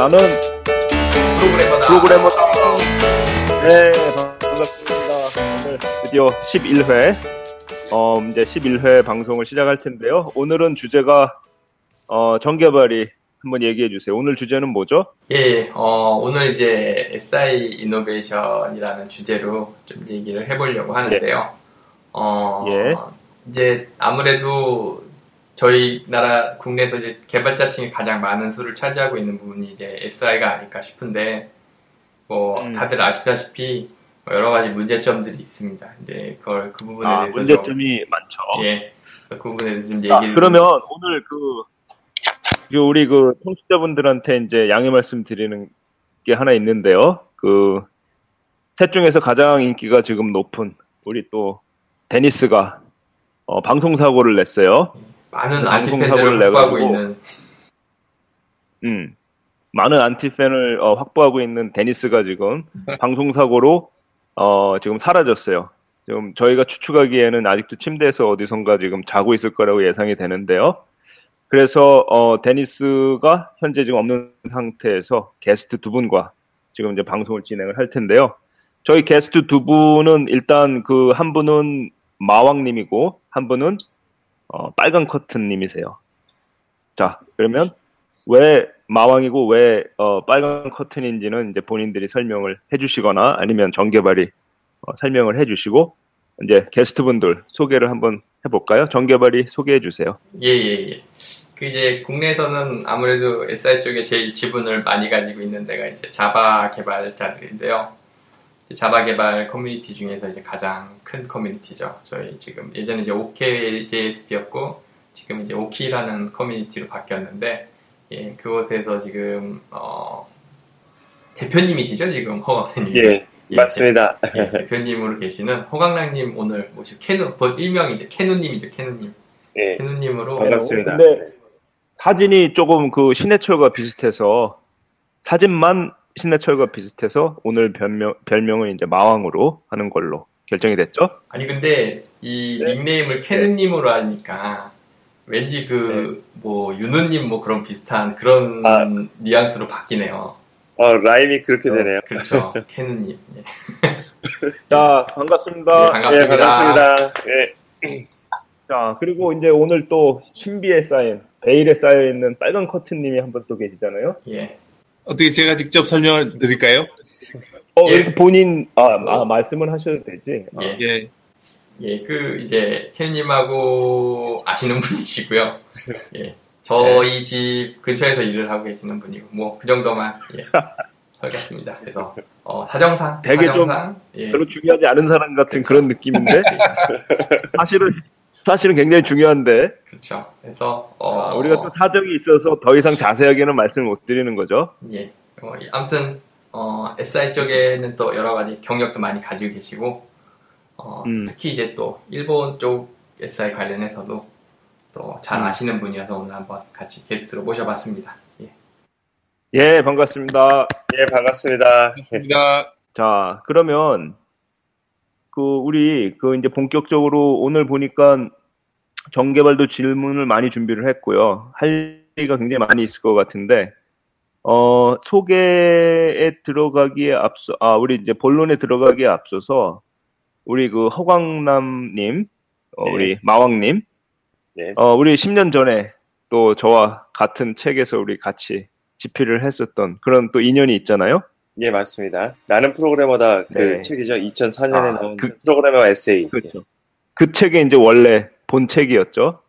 나는 프로그래머다. 프로그래머다. 네, 반갑습니다. 오늘 드디어 11회, 어, 이제 11회 방송을 시작할 텐데요. 오늘은 주제가, 어, 정개발이 한번 얘기해 주세요. 오늘 주제는 뭐죠? 예, 어, 오늘 이제 SI 이노베이션이라는 주제로 좀 얘기를 해보려고 하는데요. 어, 예. 이제 아무래도 저희 나라 국내에서 이제 개발자층이 가장 많은 수를 차지하고 있는 부분이 이제 SI가 아닐까 싶은데, 뭐, 음. 다들 아시다시피 여러 가지 문제점들이 있습니다. 근데 그걸 그 부분에 아, 대해서 좀, 문제점이 많죠. 예, 그 부분에 대해서 좀 자, 얘기를 그러면 오늘 그, 그 우리 그 청취자분들한테 이제 양해 말씀 드리는 게 하나 있는데요. 그, 셋 중에서 가장 인기가 지금 높은 우리 또 데니스가 어, 방송 사고를 냈어요. 많은 방송 안티팬들을 확보하고 내가지고 있는 음. 많은 안티팬을 어, 확보하고 있는 데니스가 지금 방송 사고로 어, 지금 사라졌어요. 지금 저희가 추측하기에는 아직도 침대에서 어디선가 지금 자고 있을 거라고 예상이 되는데요. 그래서 어, 데니스가 현재 지금 없는 상태에서 게스트 두 분과 지금 이제 방송을 진행을 할 텐데요. 저희 게스트 두 분은 일단 그 한 분은 마왕님이고 한 분은 어, 빨간 커튼님이세요. 자 그러면 왜 마왕이고 왜 어, 빨간 커튼인지는 이제 본인들이 설명을 해주시거나 아니면 정개발이 어, 설명을 해주시고 이제 게스트분들 소개를 한번 해볼까요? 정개발이 소개해 주세요. 예, 예, 예. 그 이제 국내에서는 아무래도 SI 쪽에 제일 지분을 많이 가지고 있는 데가 이제 자바 개발자들인데요. 자바 개발 커뮤니티 중에서 이제 가장 큰 커뮤니티죠. 저희 지금 예전에 이제 OKJSP였고 지금 이제 OKKY라는 커뮤니티로 바뀌었는데 예, 그곳에서 지금 어, 대표님이시죠 지금 허광남님. 예, 맞습니다. 예, 대표님으로 계시는 허광남님 오늘 모시고 캐누, 뭐 일명이 이제 캐누님이죠 캐누님. 예, 캐누님으로 반갑습니다. 근데 사진이 조금 그 신해철과 비슷해서 사진만 신해철과 비슷해서 오늘 별명 별명을 이제 마왕으로 하는 걸로 결정이 됐죠. 아니 근데 이 네. 닉네임을 캐누님으로 하니까 왠지 그뭐 윤우님 뭐 그런 비슷한 그런 아. 뉘앙스로 바뀌네요. 어, 라임이 그렇게 되네요. 그렇죠. 캐누님. 예. 자 반갑습니다. 네, 반갑습니다. 예, 반갑습니다. 예, 자 그리고 이제 오늘 또 신비에 쌓인 베일에 쌓여 있는 빨간 커튼님이 한 분 또 계시잖아요. 예. 어떻게 제가 직접 설명을 드릴까요? 어 예. 본인 아, 아, 말씀을 하셔도 되지. 아, 예. 예. 예, 그 이제 캐누님하고 아시는 분이시고요. 예. 저희 집 근처에서 일을 하고 계시는 분이고 뭐 그 정도만 예. 설겠습니다. 그래서 어, 사정상 되게 좀 사정상 예. 별로 중요하지 않은 사람 같은 그런 느낌인데 사실은 사실은 굉장히 중요한데 그렇죠. 그래서 어, 아, 우리가 또 사정이 있어서 더 이상 자세하게는 말씀을 못 드리는 거죠. 예. 어, 아무튼 어, SI 쪽에는 또 여러 가지 경력도 많이 가지고 계시고 어, 음. 특히 이제 또 일본 쪽 SI 관련해서도 또잘 음. 아시는 분이어서 오늘 한번 같이 게스트로 모셔봤습니다. 예. 예, 반갑습니다. 예, 반갑습니다. 입니다. 자, 그러면 그 우리 그 이제 본격적으로 오늘 보니까 정개발도 질문을 많이 준비를 했고요. 할 얘기가 굉장히 많이 있을 것 같은데 어, 소개에 들어가기에 앞서 아, 우리 이제 본론에 들어가기에 앞서서 우리 그 허광남님, 어, 네. 우리 마왕님, 네. 어, 우리 10년 전에 또 저와 같은 책에서 우리 같이 집필을 했었던 그런 또 인연이 있잖아요. 예, 맞습니다. 나는 프로그래머다 그 네. 책이죠. 2004년에 아, 나온 그- 프로그래머 에세이. 그렇죠. 그 책이 이제 원래 본 책이었죠.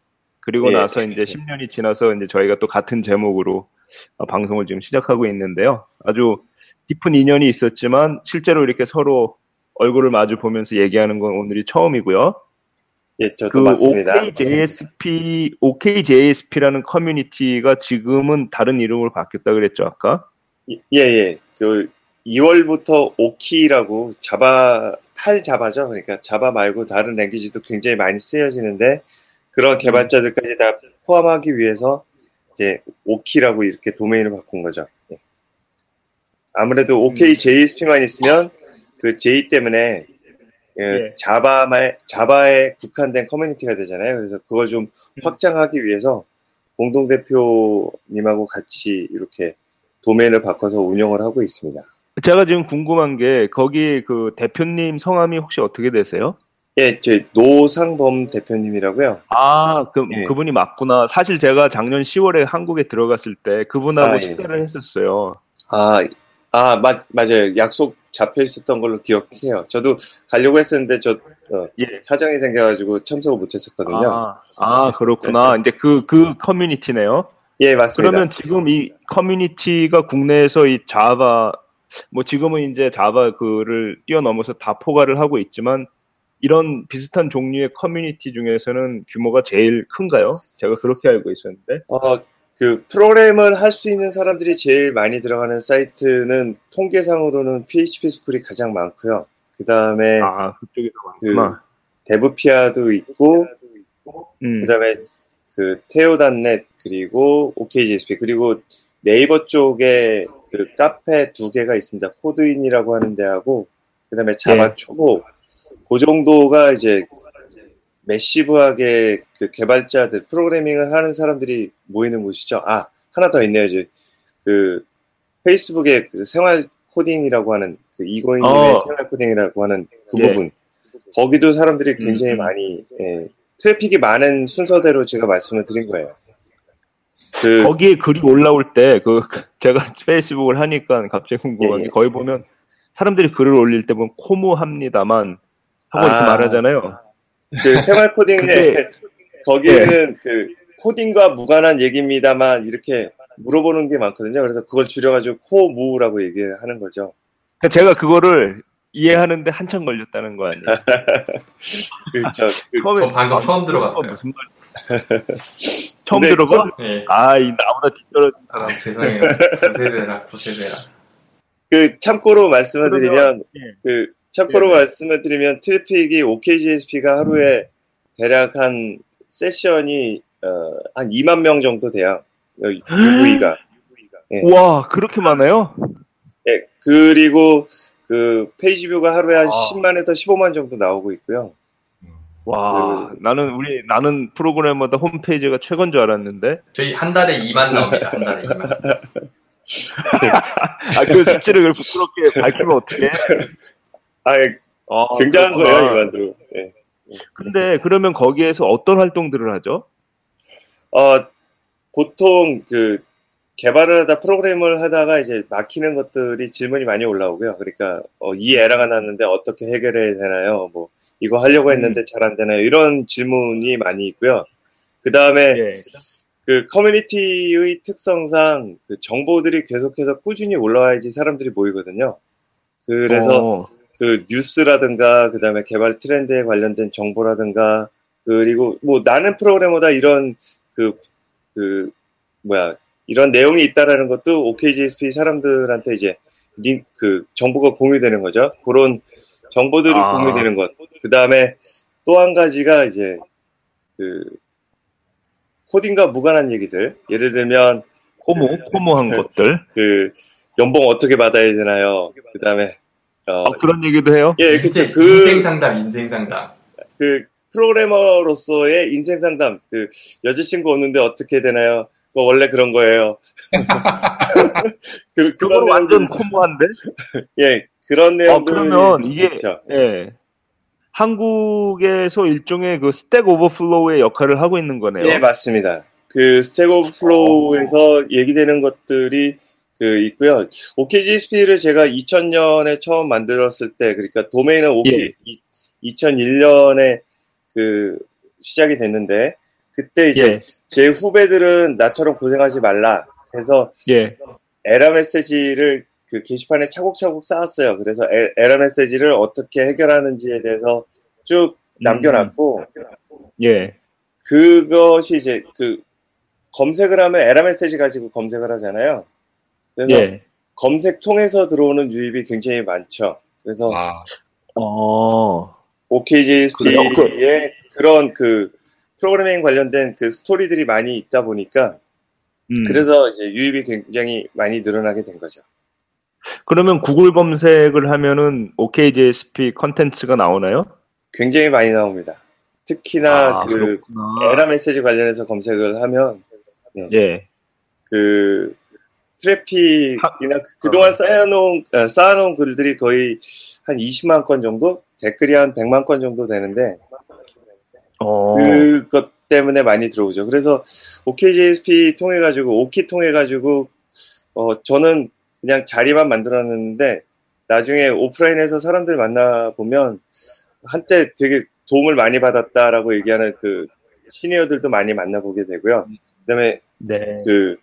그리고 예. 나서 이제 10년이 지나서 이제 저희가 또 같은 제목으로 어, 방송을 지금 시작하고 있는데요. 아주 깊은 인연이 있었지만 실제로 이렇게 서로 얼굴을 마주 보면서 얘기하는 건 오늘이 처음이고요. 예, 저도 그 맞습니다. OKJSP, OKJSP라는 커뮤니티가 지금은 다른 이름으로 바뀌었다 그랬죠, 아까? 예, 예. 그 2월부터 오키라고 자바 탈 자바죠. 그러니까 자바 말고 다른 랭귀지도 굉장히 많이 쓰여지는데 그런 개발자들까지 다 포함하기 위해서 이제 오키라고 이렇게 도메인을 바꾼 거죠. 예. 아무래도 OK JSP만 있으면 그 J 때문에 예, 예. 자바 말 자바에 국한된 커뮤니티가 되잖아요. 그래서 그걸 좀 음. 확장하기 위해서 공동 대표님하고 같이 이렇게 도메인을 바꿔서 운영을 하고 있습니다. 제가 지금 궁금한 게 거기 그 대표님 성함이 혹시 어떻게 되세요? 예, 저 노상범 대표님이라고요. 아, 그 예. 그분이 맞구나. 사실 제가 작년 10월에 한국에 들어갔을 때 그분하고 아, 예. 식사를 했었어요. 아, 아, 맞, 맞아요. 약속 잡혀 있었던 걸로 기억해요. 저도 가려고 했었는데 저 어, 예. 사정이 생겨가지고 참석을 못했었거든요. 아, 아, 그렇구나. 이제 그, 그 커뮤니티네요. 예, 맞습니다. 그러면 지금 이 커뮤니티가 국내에서 이 자바, 뭐 지금은 이제 자바 그를 뛰어넘어서 다 포괄을 하고 있지만 이런 비슷한 종류의 커뮤니티 중에서는 규모가 제일 큰가요? 제가 그렇게 알고 있었는데. 어, 그 프로그램을 할 수 있는 사람들이 제일 많이 들어가는 사이트는 통계상으로는 PHP 스쿨이 가장 많고요. 그 다음에 아, 그쪽에서 많구나. 데브피아도 있고, 음. 그 다음에 그 태요닷넷 그리고 OKJSP 그리고 네이버 쪽에 그 카페 두 개가 있습니다. 코드인이라고 하는 데하고 그 다음에 자바 네. 초보 그 정도가 이제 massive하게 그 개발자들 프로그래밍을 하는 사람들이 모이는 곳이죠. 아 하나 더 있네요. 이제 그 페이스북에 그 생활 코딩이라고 하는 그 이고잉님의 어. 생활 코딩이라고 하는 그 예. 부분 거기도 사람들이 굉장히 음. 많이 예, 트래픽이 많은 순서대로 제가 말씀을 드린 거예요. 그 거기에 글이 올라올 때, 그, 제가 페이스북을 하니까 갑자기 궁금한 예, 게 예. 거기 보면 사람들이 글을 올릴 때 보면 코무합니다만 하고 이렇게 아. 말하잖아요. 그 생활 코딩에 거기에는 그 코딩과 무관한 얘기입니다만 이렇게 물어보는 게 많거든요. 그래서 그걸 줄여가지고 코무라고 얘기하는 거죠. 그러니까 제가 그거를 이해하는데 한참 걸렸다는 거 아니에요? 그렇죠. 그- 처음에 저 방금 아, 처음 그거 들어봤어요. 무슨 말? 처음 들어봐? 예. 아, 이 나보다 뒤떨어진 아, 사람. 죄송해요. 구세대라, 구세대라. 그 참고로 말씀을 드리면 예. 그 참고로 예, 네. 말씀을 드리면 트래픽이 OKGSP가 하루에 대략 한 세션이 어, 한 2만 명 정도 돼요. 어, UV가. 예. 와, 그렇게 많아요? 예, 그리고 그 페이지 뷰가 하루에 한 아. 10만에서 15만 정도 나오고 있고요. 와, 그- 나는 우리 나는 프로그래머다 홈페이지가 최고인 줄 알았는데. 저희 한 달에 2만 나옵니다. 한 달에 2만. 아, 그 수치를 부끄럽게 밝히면 어떡해? 아, 예, 아, 굉장한 그렇구나. 거예요, 이만으로. 예. 근데 그러면 거기에서 어떤 활동들을 하죠? 어, 보통 그 개발을 하다 프로그램을 하다가 이제 막히는 것들이 질문이 많이 올라오고요. 그러니까 어, 이 에러가 났는데 어떻게 해결해야 되나요? 뭐 이거 하려고 했는데 잘안 되나요? 이런 질문이 많이 있고요. 그 다음에 예. 그 커뮤니티의 특성상 그 정보들이 계속해서 꾸준히 올라와야지 사람들이 모이거든요. 그래서 어, 그 뉴스라든가 그 다음에 개발 트렌드에 관련된 정보라든가 그리고 뭐 나는 프로그래머다 이런 그 그 뭐야 이런 내용이 있다라는 것도 OKGSP 사람들한테 이제 링, 그 정보가 공유되는 거죠. 그런 정보들이 아. 공유되는 것. 그 다음에 또 한 가지가 이제 그 코딩과 무관한 얘기들. 예를 들면 코모, 코모한 것들. 그 연봉 어떻게 받아야 되나요? 그 다음에 어, 아, 그런 얘기도 해요? 예, 그쵸. 그, 인생 상담, 인생 상담. 그, 프로그래머로서의 인생 상담, 그, 여자친구 없는데 어떻게 되나요? 그거 원래 그런 거예요. 그, 그런 완전 코모한데? 예, 그런 아, 내용들. 그러면 이게, 있죠. 예. 한국에서 일종의 그 Stack Overflow의 역할을 하고 있는 거네요. 예, 맞습니다. 그, Stack Overflow에서 얘기되는 것들이 그, 있고요. OKGSP를 제가 2000년에 처음 만들었을 때, 그러니까 도메인은 OK, 예. 2001년에 그, 시작이 됐는데, 그때 이제 예, 제 후배들은 나처럼 고생하지 말라 해서 예. 에러 메시지를 그 게시판에 차곡차곡 쌓았어요. 그래서 에, 에러 메시지를 어떻게 해결하는지에 대해서 쭉 남겨놨고 예. 그것이 이제 그 검색을 하면 에러 메시지 가지고 검색을 하잖아요. 그래서 예. 검색 통해서 들어오는 유입이 굉장히 많죠. 그래서 아, 어. OKJSP의 그래요? 그런 그 프로그래밍 관련된 그 스토리들이 많이 있다 보니까 음. 그래서 이제 유입이 굉장히 많이 늘어나게 된 거죠. 그러면 구글 검색을 하면은 OKJSP 컨텐츠가 나오나요? 굉장히 많이 나옵니다. 특히나 아, 그 그렇구나. 에러 메시지 관련해서 검색을 하면 예. 그 트래픽이나 그동안 쌓여놓은, 아, 쌓아놓은 글들이 거의 한 20만 건 정도? 댓글이 한 100만 건 정도 되는데, 어, 그것 때문에 많이 들어오죠. 그래서 OKJSP 통해 가지고, OKKY 통해 가지고, 어, 저는 그냥 자리만 만들었는데, 나중에 오프라인에서 사람들 만나 보면, 한때 되게 도움을 많이 받았다라고 얘기하는 그 시니어들도 많이 만나보게 되고요. 그 다음에 네. 그,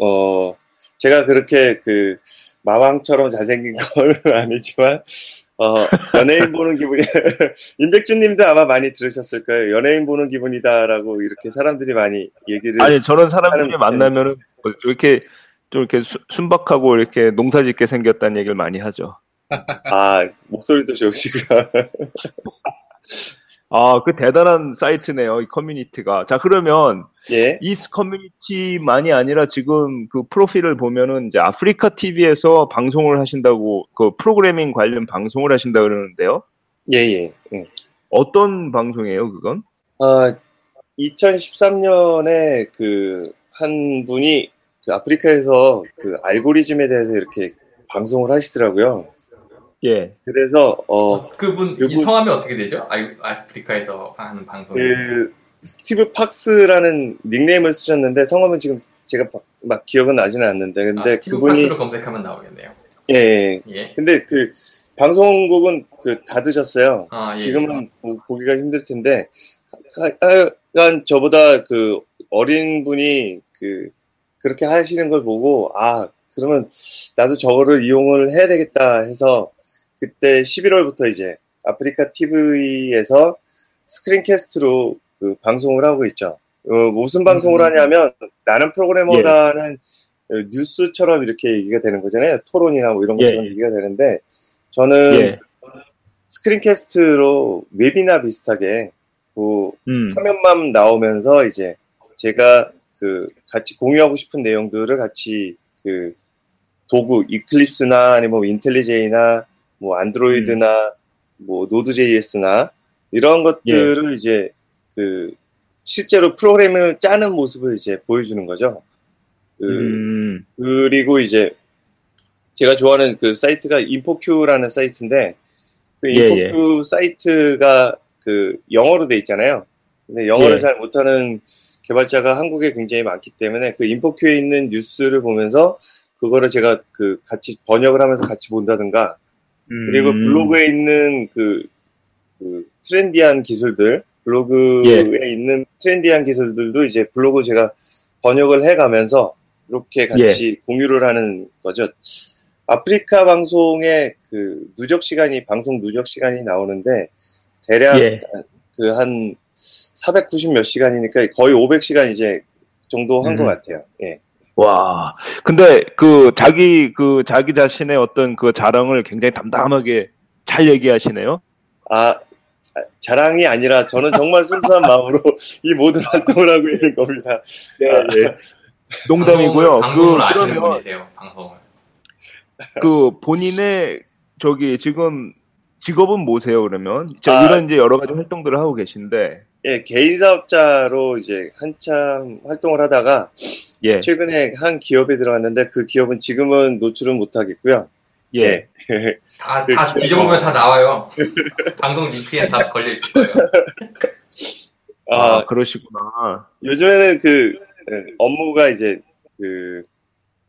어, 제가 그렇게 그, 마왕처럼 잘생긴 건 아니지만, 어, 연예인 보는 기분이, 임백준 님도 아마 많이 들으셨을 거예요. 연예인 보는 기분이다라고 이렇게 사람들이 많이 얘기를. 아니 저런 사람들이 만나면은 뭐 이렇게 좀 이렇게 수- 순박하고 이렇게 농사 짓게 생겼다는 얘기를 많이 하죠. 아, 목소리도 좋으시고요. 아, 그 대단한 사이트네요, 이 커뮤니티가. 자, 그러면 예. 이 커뮤니티만이 아니라 지금 그 프로필을 보면은 이제 아프리카 TV에서 방송을 하신다고 그 프로그래밍 관련 방송을 하신다 그러는데요. 예, 예. 예. 어떤 방송이에요, 그건? 아, 2013년에 그, 한 분이 그 아프리카에서 그 알고리즘에 대해서 이렇게 방송을 하시더라고요. 예. 그래서, 어, 어, 그분 이 그분- 성함이 어떻게 되죠? 아, 아프리카에서 하는 방송이. 그, 스티브 팍스라는 닉네임을 쓰셨는데, 성함은 지금 제가 막, 막 기억은 나지는 않는데, 근데 아, 그분이, 팍스로 검색하면 나오겠네요. 예, 예. 예. 근데 그, 방송국은 그, 닫으셨어요. 아, 예. 지금은 보- 보기가 힘들 텐데, 하여간 저보다 그, 어린 분이 그, 그렇게 하시는 걸 보고, 아, 그러면 나도 저거를 이용을 해야 되겠다 해서, 그때 11월부터 이제 아프리카 TV에서 스크린캐스트로 그 방송을 하고 있죠. 어, 무슨 방송을 음. 하냐면 나는 프로그래머다는 어, 뉴스처럼 이렇게 얘기가 되는 거잖아요. 토론이나 뭐 이런 예, 것처럼 예. 얘기가 되는데 저는 예. 스크린캐스트로 웹이나 비슷하게 그 음. 화면만 나오면서 이제 제가 그 같이 공유하고 싶은 내용들을 같이 그 도구 Eclipse나 아니면 뭐 IntelliJ나 뭐 안드로이드나 뭐 Node.js나 이런 것들을 이제 그 실제로 프로그램을 짜는 모습을 이제 보여주는 거죠. 그 음. 그리고 이제 제가 좋아하는 그 사이트가 InfoQ라는 사이트인데 그 예, InfoQ 사이트가 그 영어로 돼 있잖아요. 근데 영어를 예. 잘 못하는 개발자가 한국에 굉장히 많기 때문에 그 InfoQ에 있는 뉴스를 보면서 그거를 제가 그 같이 번역을 하면서 같이 본다든가 그리고 음. 블로그에 있는 그, 그 trendy한 기술들 블로그에 예. 있는 trendy한 기술들도 이제 블로그 제가 번역을 해가면서 이렇게 같이 예. 공유를 하는 거죠. 아프리카 방송에 그 누적 시간이 방송 누적 시간이 나오는데 대략 예. 그한 490 몇 시간이니까 거의 500시간 이제 정도 한것 음. 같아요. 예. 와. 근데 그 자기 그 자기 자신의 어떤 그 자랑을 굉장히 담담하게 잘 얘기하시네요. 아, 아, 자랑이 아니라 저는 정말 순수한 마음으로 이 모든 활동을 하고 있는 겁니다. 네, 아, 네. 농담이고요. 방송을, 방송을 그 아시는 그러면 분이세요. 방송을. 그 본인의 저기 지금 직업은 뭐세요? 그러면 저 아. 이런 이제 여러 가지 활동들을 하고 계신데 예, 개인 사업자로 이제 한참 활동을 하다가 예, 최근에 한 기업에 들어갔는데 그 기업은 지금은 노출은 못 하겠고요. 예. 다, 그다 뒤져보면 다 나와요. 방송 링크에 다 걸려 있을 거예요. 아, 아, 그러시구나. 요즘에는 그 예, 업무가 이제 그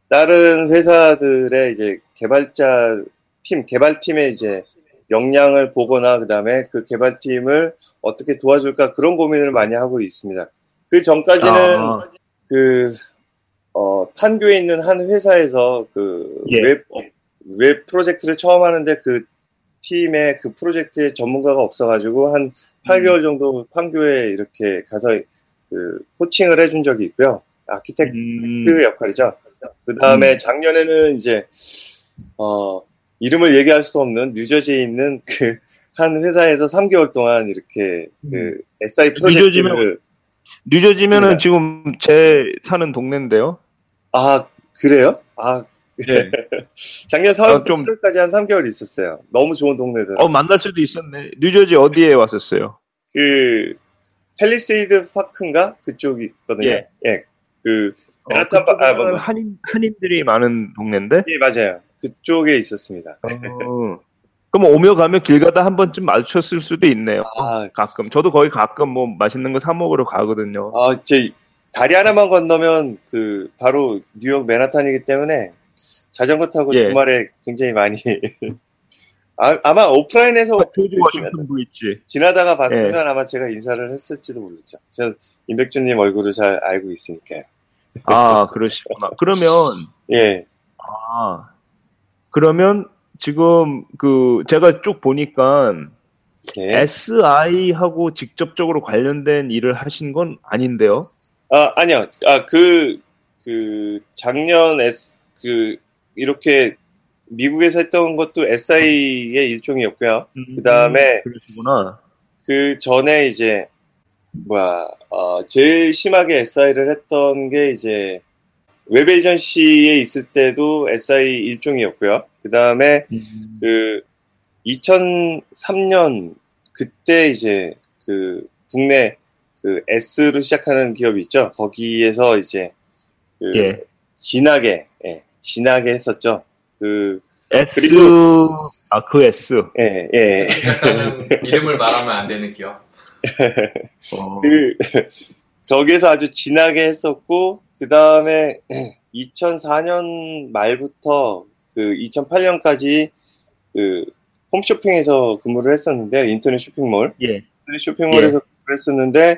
다른 회사들의 이제 개발자 팀, 개발팀의 이제 역량을 보거나 그 다음에 그 개발팀을 어떻게 도와줄까 그런 고민을 많이 하고 있습니다. 그 전까지는 아, 그, 어, 판교에 있는 한 회사에서 그 예. 웹, 웹 프로젝트를 처음 하는데 그 팀에 그 프로젝트에 전문가가 없어가지고 한 8개월 정도 판교에 이렇게 가서 그 코칭을 해준 적이 있고요. 아키텍트 음, 역할이죠. 그 다음에 작년에는 이제, 어, 이름을 얘기할 수 없는 뉴저지에 있는 그 한 회사에서 3개월 동안 이렇게 그 SI 프로젝트를 뉴저지면- 뉴저지면은. 지금 제 사는 동네인데요. 아, 그래요? 아, 예. 작년 4월부터 아, 좀- 7월까지 한 3개월 있었어요. 너무 좋은 동네들. 어 만날 수도 있었네. 뉴저지 어디에 왔었어요? 그, 펠리세이드 파크인가? 그쪽이 있거든요. 예. 예. 그, 어, 메나탄 바- 아, 그쪽은 뭐- 한인 한인들이 많은 동네인데. 예, 맞아요. 그쪽에 있었습니다. 어, 그럼 오며 가면 길 가다 한 번쯤 마주쳤을 수도 있네요. 아, 가끔 저도 거기 가끔 뭐 맛있는 거 사 먹으러 가거든요. 아, 제 다리 하나만 건너면 그 바로 뉴욕 맨하탄이기 때문에 자전거 타고 예. 주말에 굉장히 많이 아, 마 오프라인에서 워싱턴 브릿지. 지나다가 봤으면 예. 아마 제가 인사를 했을지도 모르죠. 저 임백준님 얼굴을 잘 알고 있으니까요. 아 그러시구나. 그러면 예, 아 그러면 지금 그 제가 쭉 보니까 예. SI하고 직접적으로 관련된 일을 하신 건 아닌데요? 아 아니요, 아그 그 작년 S 그 이렇게 미국에서 했던 것도 SI의 일종이었고요. 그다음에 그러시구나. 그 전에 이제 뭐야 어, 제일 심하게 SI를 했던 게 이제 웹 에이전시에 있을 때도 SI 일종이었고요. 그 다음에 음, 그 2003년 그때 이제 그 국내 그 S로 시작하는 기업이 있죠. 거기에서 이제 그 예. 진하게 예, 진하게 했었죠. 그 S 그리고- 아 그 S. 예, 예. 이름을 말하면 안 되는 기업. 어, 그 거기에서 아주 진하게 했었고 그 다음에 2004년 말부터 그 2008년까지 그 홈쇼핑에서 근무를 했었는데요. 인터넷 쇼핑몰. 예. 인터넷 쇼핑몰에서 근무를 했었는데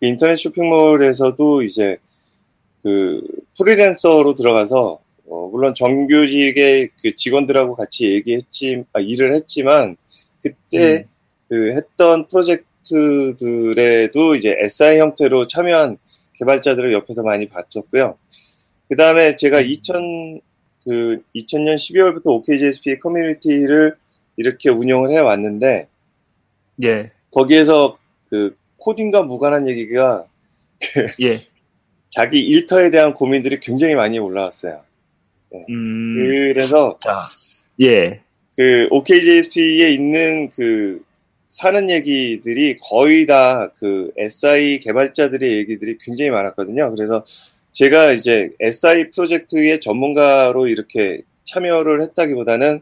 그 인터넷 쇼핑몰에서도 이제 그 프리랜서로 들어가서 어, 물론 정규직의 그 직원들하고 같이 얘기했지 아, 일을 했지만 그때 음. 그 했던 프로젝트들에도 이제 SI 형태로 참여한 개발자들을 옆에서 많이 봤었고요. 그 다음에 제가 2000, 그 2000년 12월부터 OKJSP 커뮤니티를 이렇게 운영을 해 왔는데 예. 거기에서 그 코딩과 무관한 얘기가 예. 자기 일터에 대한 고민들이 굉장히 많이 올라왔어요. 음. 그래서 자. 예. 그 OKJSP에 있는 그 사는 얘기들이 거의 다 그 SI 개발자들의 얘기들이 굉장히 많았거든요. 그래서 제가 이제 SI 프로젝트의 전문가로 이렇게 참여를 했다기보다는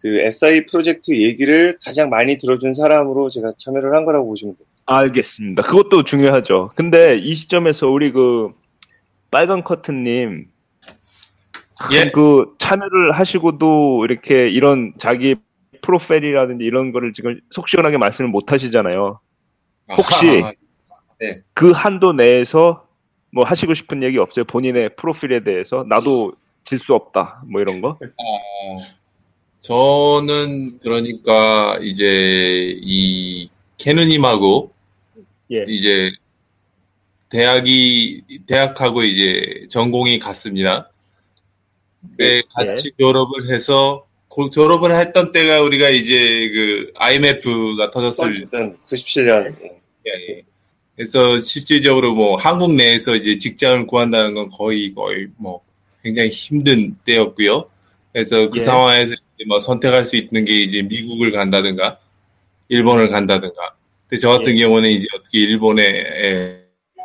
그 SI 프로젝트 얘기를 가장 많이 들어준 사람으로 제가 참여를 한 거라고 보시면 돼요. 알겠습니다. 그것도 중요하죠. 근데 이 시점에서 우리 그 빨간 커튼님 예. 그 참여를 하시고도 이렇게 이런 자기 프로필이라든지 이런 거를 지금 속 시원하게 말씀을 못 하시잖아요. 혹시 아하, 그 한도 내에서 뭐 하시고 싶은 얘기 없어요? 본인의 프로필에 대해서 나도 질 수 없다 뭐 이런 거? 어, 저는 그러니까 이제 이 캐느님하고 예. 이제 대학이 대학하고 이제 전공이 같습니다. 네, 같이 졸업을 해서 고- 졸업을 했던 때가 우리가 이제 그 IMF가 터졌을 어쨌든 97년 예, 예. 그래서 실질적으로 뭐 한국 내에서 이제 직장을 구한다는 건 거의 거의 뭐 굉장히 힘든 때였고요. 그래서 그 예. 상황에서 이제 뭐 선택할 수 있는 게 이제 미국을 간다든가 일본을 간다든가. 근데 저 같은 예. 경우는 이제 어떻게 일본에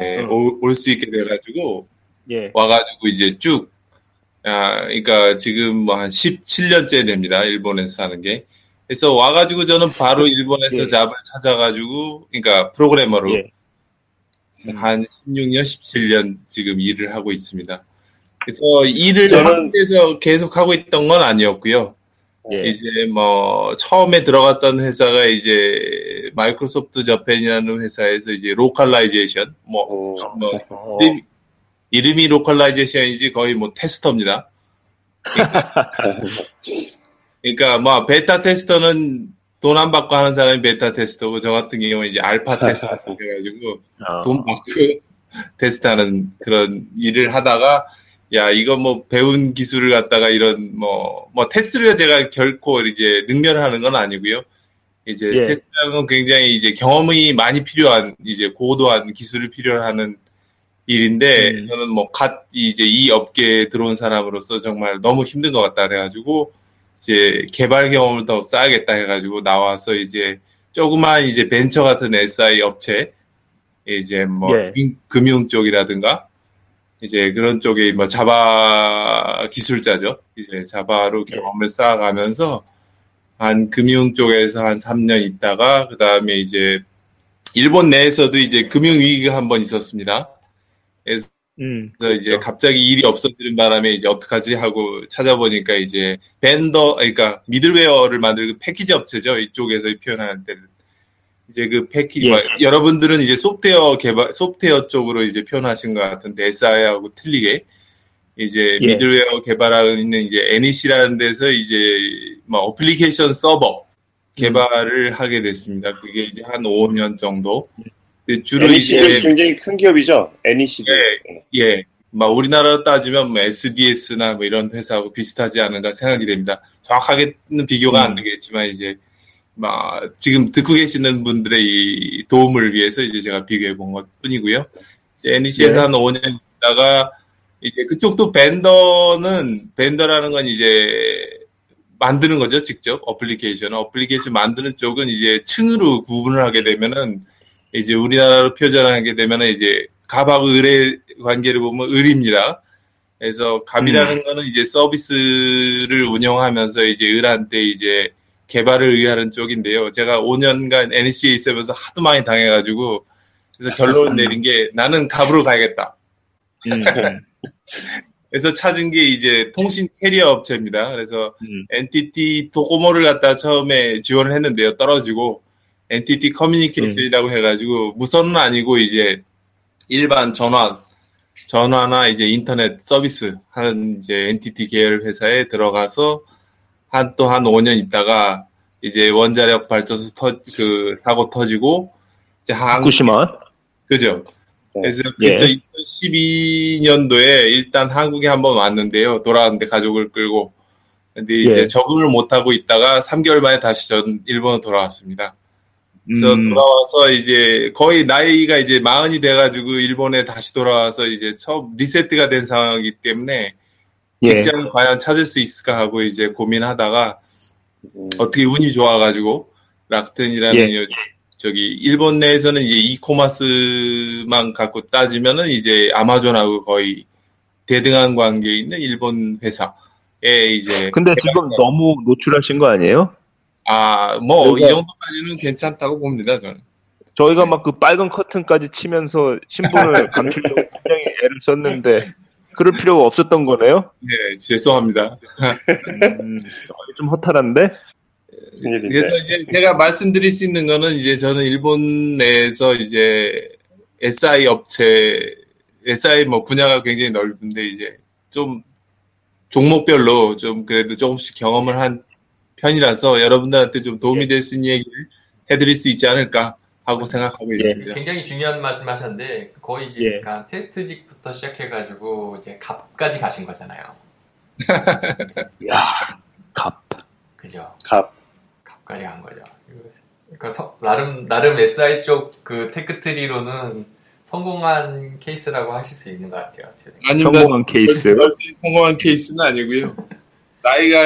예, 음. 올수 있게 돼가지고 예. 와가지고 이제 쭉, 아, 그러니까 지금 뭐 한 17년째 됩니다. 일본에서 사는 게. 그래서 와가지고 저는 바로 일본에서 예. 잡을 찾아가지고, 그러니까 프로그래머로 예. 한 16년, 17년 지금 일을 하고 있습니다. 그래서 일을 저는- 한국에서 계속 하고 있던 건 아니었고요. 예. 이제 뭐 처음에 들어갔던 회사가 이제 Microsoft Japan이라는 회사에서 이제 localization 뭐, 오. 뭐 어, 이름이, localization이지 거의 뭐 tester입니다. 그러니까 뭐 beta tester는 돈 안 받고 하는 사람이 beta tester고 저 같은 경우는 이제 alpha tester 해가지고 어, 돈 받고 테스트하는 그런 일을 하다가 야 이거 뭐 배운 기술을 갖다가 이런 뭐뭐 테스트를 제가 결코 이제 능멸하는 건 아니고요. 이제 예. 테스트라는 건 굉장히 이제 경험이 많이 필요한 이제 고도한 기술을 필요하는 일인데 음. 저는 뭐 갓 이제 이 업계에 들어온 사람으로서 정말 너무 힘든 것 같다 그래가지고 이제 개발 경험을 더 쌓아야겠다 해가지고 나와서 이제 조그만 이제 벤처 같은 SI 업체 이제 뭐 예. 금- 금융 쪽이라든가 이제 그런 쪽에 뭐 자바 기술자죠. 이제 자바로 경험을 쌓아가면서 한 금융 쪽에서 한 3년 있다가 그 다음에 이제 일본 내에서도 이제 금융 위기가 한 번 있었습니다. 그래서 음, 이제 갑자기 일이 없어지는 바람에 이제 어떡하지 하고 찾아보니까 이제 벤더 그러니까 미들웨어를 만들고 패키지 업체죠. 이쪽에서 표현할 때는 이제 그 패키지 예. 뭐 여러분들은 이제 소프트웨어 개발 소프트웨어 쪽으로 이제 표현하신 것 같은데 SI하고 틀리게 이제 예. 미들웨어 개발하고 있는 이제 NEC라는 데서 이제 뭐 어플리케이션 서버 개발을 하게 됐습니다. 그게 이제 한 5년 정도. 근데 주로 NEC도 이제 굉장히 큰 기업이죠. NEC도. 예, 막 우리나라로 따지면 뭐 SDS나 뭐 이런 회사하고 비슷하지 않은가 생각이 됩니다. 정확하게는 비교가 안 되겠지만 이제 막 지금 듣고 계시는 분들의 이 도움을 위해서 이제 제가 비교해 본 것 뿐이고요. NEC에서 예. 한 5년 있다가 이제 그쪽도 vendor는 vendor라는 건 이제 만드는 거죠, 직접 어플리케이션. 어플리케이션 만드는 쪽은 이제 층으로 구분을 하게 되면은 이제 우리나라로 표현하게 되면은 이제 갑하고 을의 관계를 보면 을입니다. 그래서 갑이라는 거는 이제 서비스를 운영하면서 이제 을한테 이제 개발을 의뢰하는 쪽인데요. 제가 5년간 NEC에 있으면서 하도 많이 당해가지고 그래서 결론 내린 게 나는 갑으로 가야겠다. 음, 음, 그래서 찾은 게 이제 통신 캐리어 업체입니다. 그래서 음. NTT 도코모를 갖다 처음에 지원을 했는데요. 떨어지고 NTT 커뮤니케이션이라고 해가지고 무선은 아니고 이제 일반 전화 전화나 이제 인터넷 서비스 하는 이제 NTT 계열 회사에 들어가서 한또한 5년 있다가 이제 원자력 발전소 터, 그 사고 터지고 이제 한 후쿠시마. 그죠? 네. 그래서 예. 그때 2012년도에 일단 한국에 한번 왔는데요. 돌아왔는데 가족을 끌고. 근데 이제 예. 적응을 못 하고 있다가 3개월 만에 다시 전 일본으로 돌아왔습니다. 그래서 음, 돌아와서 이제 거의 나이가 이제 마흔이 돼가지고 일본에 다시 돌아와서 이제 처음 리세트가 된 상황이기 때문에 예. 직장을 과연 찾을 수 있을까 하고 이제 고민하다가 음, 어떻게 운이 좋아가지고 락텐이라는 예. 요- 저기 일본 내에서는 이제 이코마스만 갖고 따지면은 이제 아마존하고 거의 대등한 관계에 있는 일본 회사에 이제 근데 지금 너무 노출하신 거 아니에요? 아 뭐 이 그러니까- 정도까지는 괜찮다고 봅니다 저는. 저희가 막 그 빨간 커튼까지 치면서 신분을 감추려고 굉장히 애를 썼는데 그럴 필요가 없었던 거네요. 네 죄송합니다. 음, 좀 허탈한데. 큰일인데. 그래서 이제 제가 말씀드릴 수 있는 거는 이제 저는 일본 내에서 이제 SI 업체, SI 뭐 분야가 굉장히 넓은데 이제 좀 종목별로 좀 그래도 조금씩 경험을 한 편이라서 여러분들한테 좀 도움이 될 수 있는 얘기를 해드릴 수 있지 않을까 하고 생각하고 있습니다. 굉장히 중요한 말씀하셨는데 거의 이제 예. 약간 테스트직부터 시작해가지고 이제 갑까지 가신 거잖아요. 야, 갑. 그죠? 갑. 갑까지 간 거죠. 그러니까 서- 나름 나름 SI 쪽 그 테크트리로는 성공한 케이스라고 하실 수 있는 것 같아요. 아닙니다. 성공한 케이스. 성공한 케이스는 아니고요. 나이가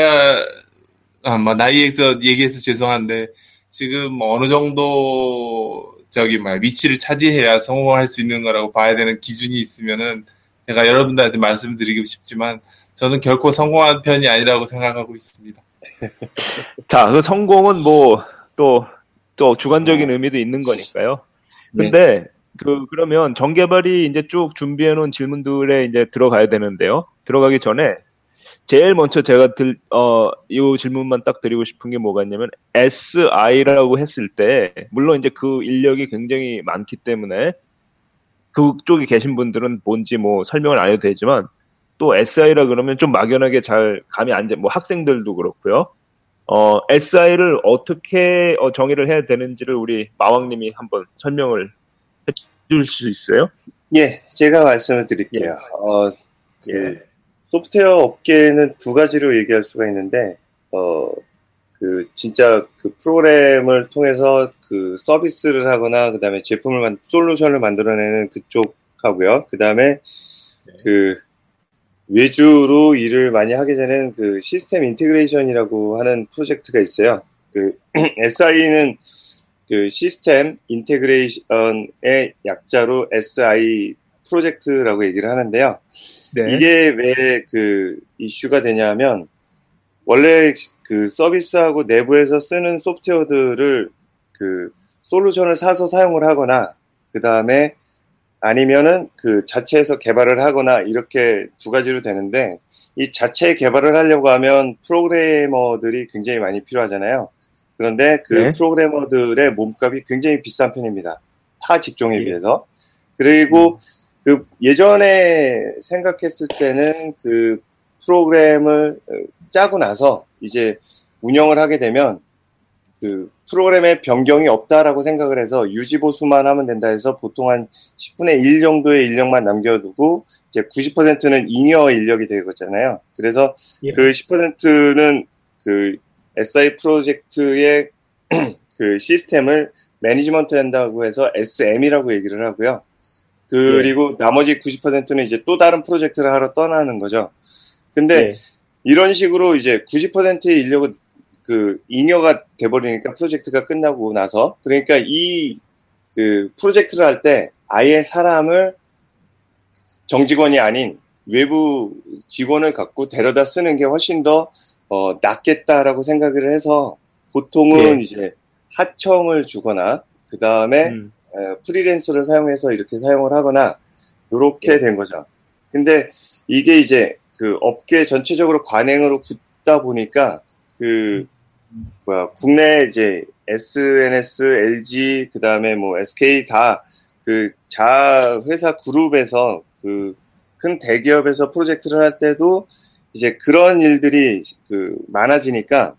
아마 나이에서 얘기해서 죄송한데 지금 어느 정도 저기 말 위치를 차지해야 성공할 수 있는 거라고 봐야 되는 기준이 있으면은 제가 여러분들한테 말씀드리고 싶지만 저는 결코 성공한 편이 아니라고 생각하고 있습니다. 자, 그 성공은 뭐 또또 주관적인 의미도 있는 거니까요. 네. 근데 그 그러면 정개발이 이제 쭉 준비해 놓은 질문들에 이제 들어가야 되는데요. 들어가기 전에 제일 먼저 제가 들, 어, 이 질문만 딱 드리고 싶은 게 뭐가 있냐면, SI라고 했을 때, 물론 이제 그 인력이 굉장히 많기 때문에, 그쪽에 계신 분들은 뭔지 뭐 설명을 안 해도 되지만, 또 SI라 그러면 좀 막연하게 잘 감이 안 잡, 뭐 학생들도 그렇고요. 어, SI를 어떻게 어, 정의를 해야 되는지를 우리 마왕님이 한번 설명을 해줄 수 있어요? 예, 제가 말씀을 드릴게요. 어, 그 소프트웨어 업계는 두 가지로 얘기할 수가 있는데, 어, 그, 진짜 그 프로그램을 통해서 그 서비스를 하거나, 그 다음에 제품을, 만, 솔루션을 만들어내는 그쪽 하고요. 그 다음에 그, 외주로 일을 많이 하게 되는 그 system integration이라고 하는 프로젝트가 있어요. 그, SI는 그 system integration의 약자로 SI 프로젝트라고 얘기를 하는데요. 네. 이게 왜 그 이슈가 되냐면 원래 그 서비스하고 내부에서 쓰는 소프트웨어들을 그 솔루션을 사서 사용을 하거나 그 다음에 아니면은 그 자체에서 개발을 하거나 이렇게 두 가지로 되는데 이 자체 개발을 하려고 하면 프로그래머들이 굉장히 많이 필요하잖아요. 그런데 그 네. 프로그래머들의 몸값이 굉장히 비싼 편입니다. 타 직종에 예. 비해서. 그리고 그 예전에 생각했을 때는 그 프로그램을 어, 짜고 나서 이제 운영을 하게 되면 그 프로그램의 변경이 없다라고 생각을 해서 유지 보수만 하면 된다 해서 보통 한 10분의 1 정도의 인력만 남겨두고 이제 90%는 잉여 인력이 되거든요. 그래서 예. 그 10%는 그 SI 프로젝트의 그 시스템을 매니지먼트 한다고 해서 SM이라고 얘기를 하고요. 그리고 나머지 90%는 이제 또 다른 프로젝트를 하러 떠나는 거죠. 근데 네. 이런 식으로 이제 90%의 인력은 그 잉여가 돼버리니까 프로젝트가 끝나고 나서 그러니까 이 그 프로젝트를 할 때 아예 사람을 정직원이 아닌 외부 직원을 갖고 데려다 쓰는 게 훨씬 더 어, 낫겠다라고 생각을 해서 보통은 예. 이제 하청을 주거나 그 다음에 음. 에, 프리랜서를 사용해서 이렇게 사용을 하거나 이렇게 예. 된 거죠. 근데 이게 이제 그 업계 전체적으로 관행으로 굳다 보니까 그 뭐야 국내 이제 SNS, LG 그다음에 뭐 SK 다 그 자 회사 그룹에서 그 큰 대기업에서 프로젝트를 할 때도 이제 그런 일들이 그 많아지니까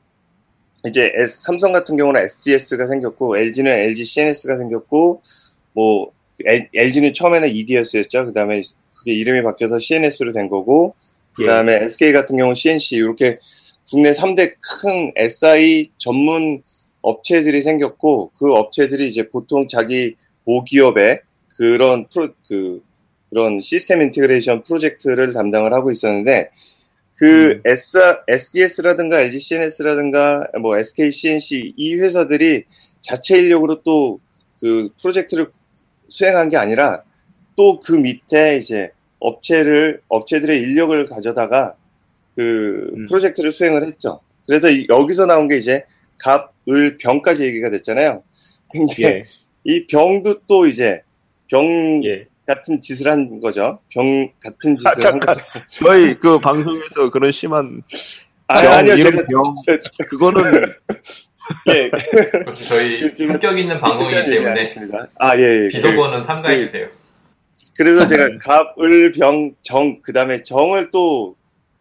이제 S- 삼성 같은 경우는 SDS가 생겼고 LG는 LG CNS가 생겼고 뭐 LG는 처음에는 EDS였죠. 그다음에 그게 이름이 바뀌어서 CNS로 된 거고 그다음에 SK 같은 경우는 CNC 이렇게 국내 3대 큰 SI 전문 업체들이 생겼고 그 업체들이 이제 보통 자기 모기업에 그런 프로 그 그런 system integration 프로젝트를 담당을 하고 있었는데 그 S, SDS라든가 LG CNS라든가 뭐 SK CNC 이 회사들이 자체 인력으로 또 그 프로젝트를 수행한 게 아니라 또 그 밑에 이제 업체를 업체들의 인력을 가져다가 그 음. 프로젝트를 수행을 했죠. 그래서 이- 여기서 나온 게 이제 갑, 을, 병까지 얘기가 됐잖아요. 근데 예. 이 병도 또 이제 병 예. 같은 짓을 한 거죠. 병 같은 아, 짓을 한 잠깐. 거죠. 저희 그 방송에서 그런 심한 아니, 병, 아니요, 제가 병, 그거는 예, 그렇죠. 저희 그 품격 있는 방송이기 때문에 했습니다. 아, 예, 예. 비속어는 삼가해 주세요. 그래서 제가 갑, 을, 병, 정, 그 다음에 정을 또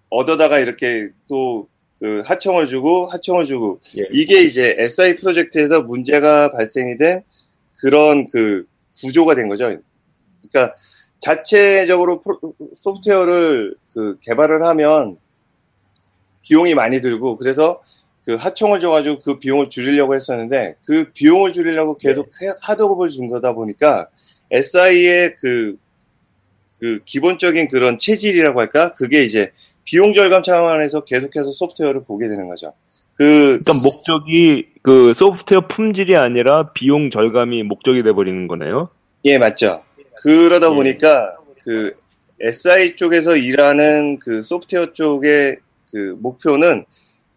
얻어다가 이렇게 또 그 하청을 주고 하청을 주고 예. 이게 이제 SI 프로젝트에서 문제가 발생이 된 그런 그 구조가 된 거죠. 그러니까 자체적으로 소프트웨어를 그 개발을 하면 비용이 많이 들고 그래서 그 하청을 줘가지고 그 비용을 줄이려고 했었는데 그 비용을 줄이려고 계속 해- 하드업을 준 거다 보니까 SI의 그, 그 기본적인 그런 체질이라고 할까? 그게 이제 비용 절감 차원에서 계속해서 소프트웨어를 보게 되는 거죠. 그, 그러니까 목적이 그 소프트웨어 품질이 아니라 비용 절감이 목적이 돼 버리는 거네요. 예, 맞죠. 그러다 예. 보니까 그 SI 쪽에서 일하는 그 소프트웨어 쪽의 그 목표는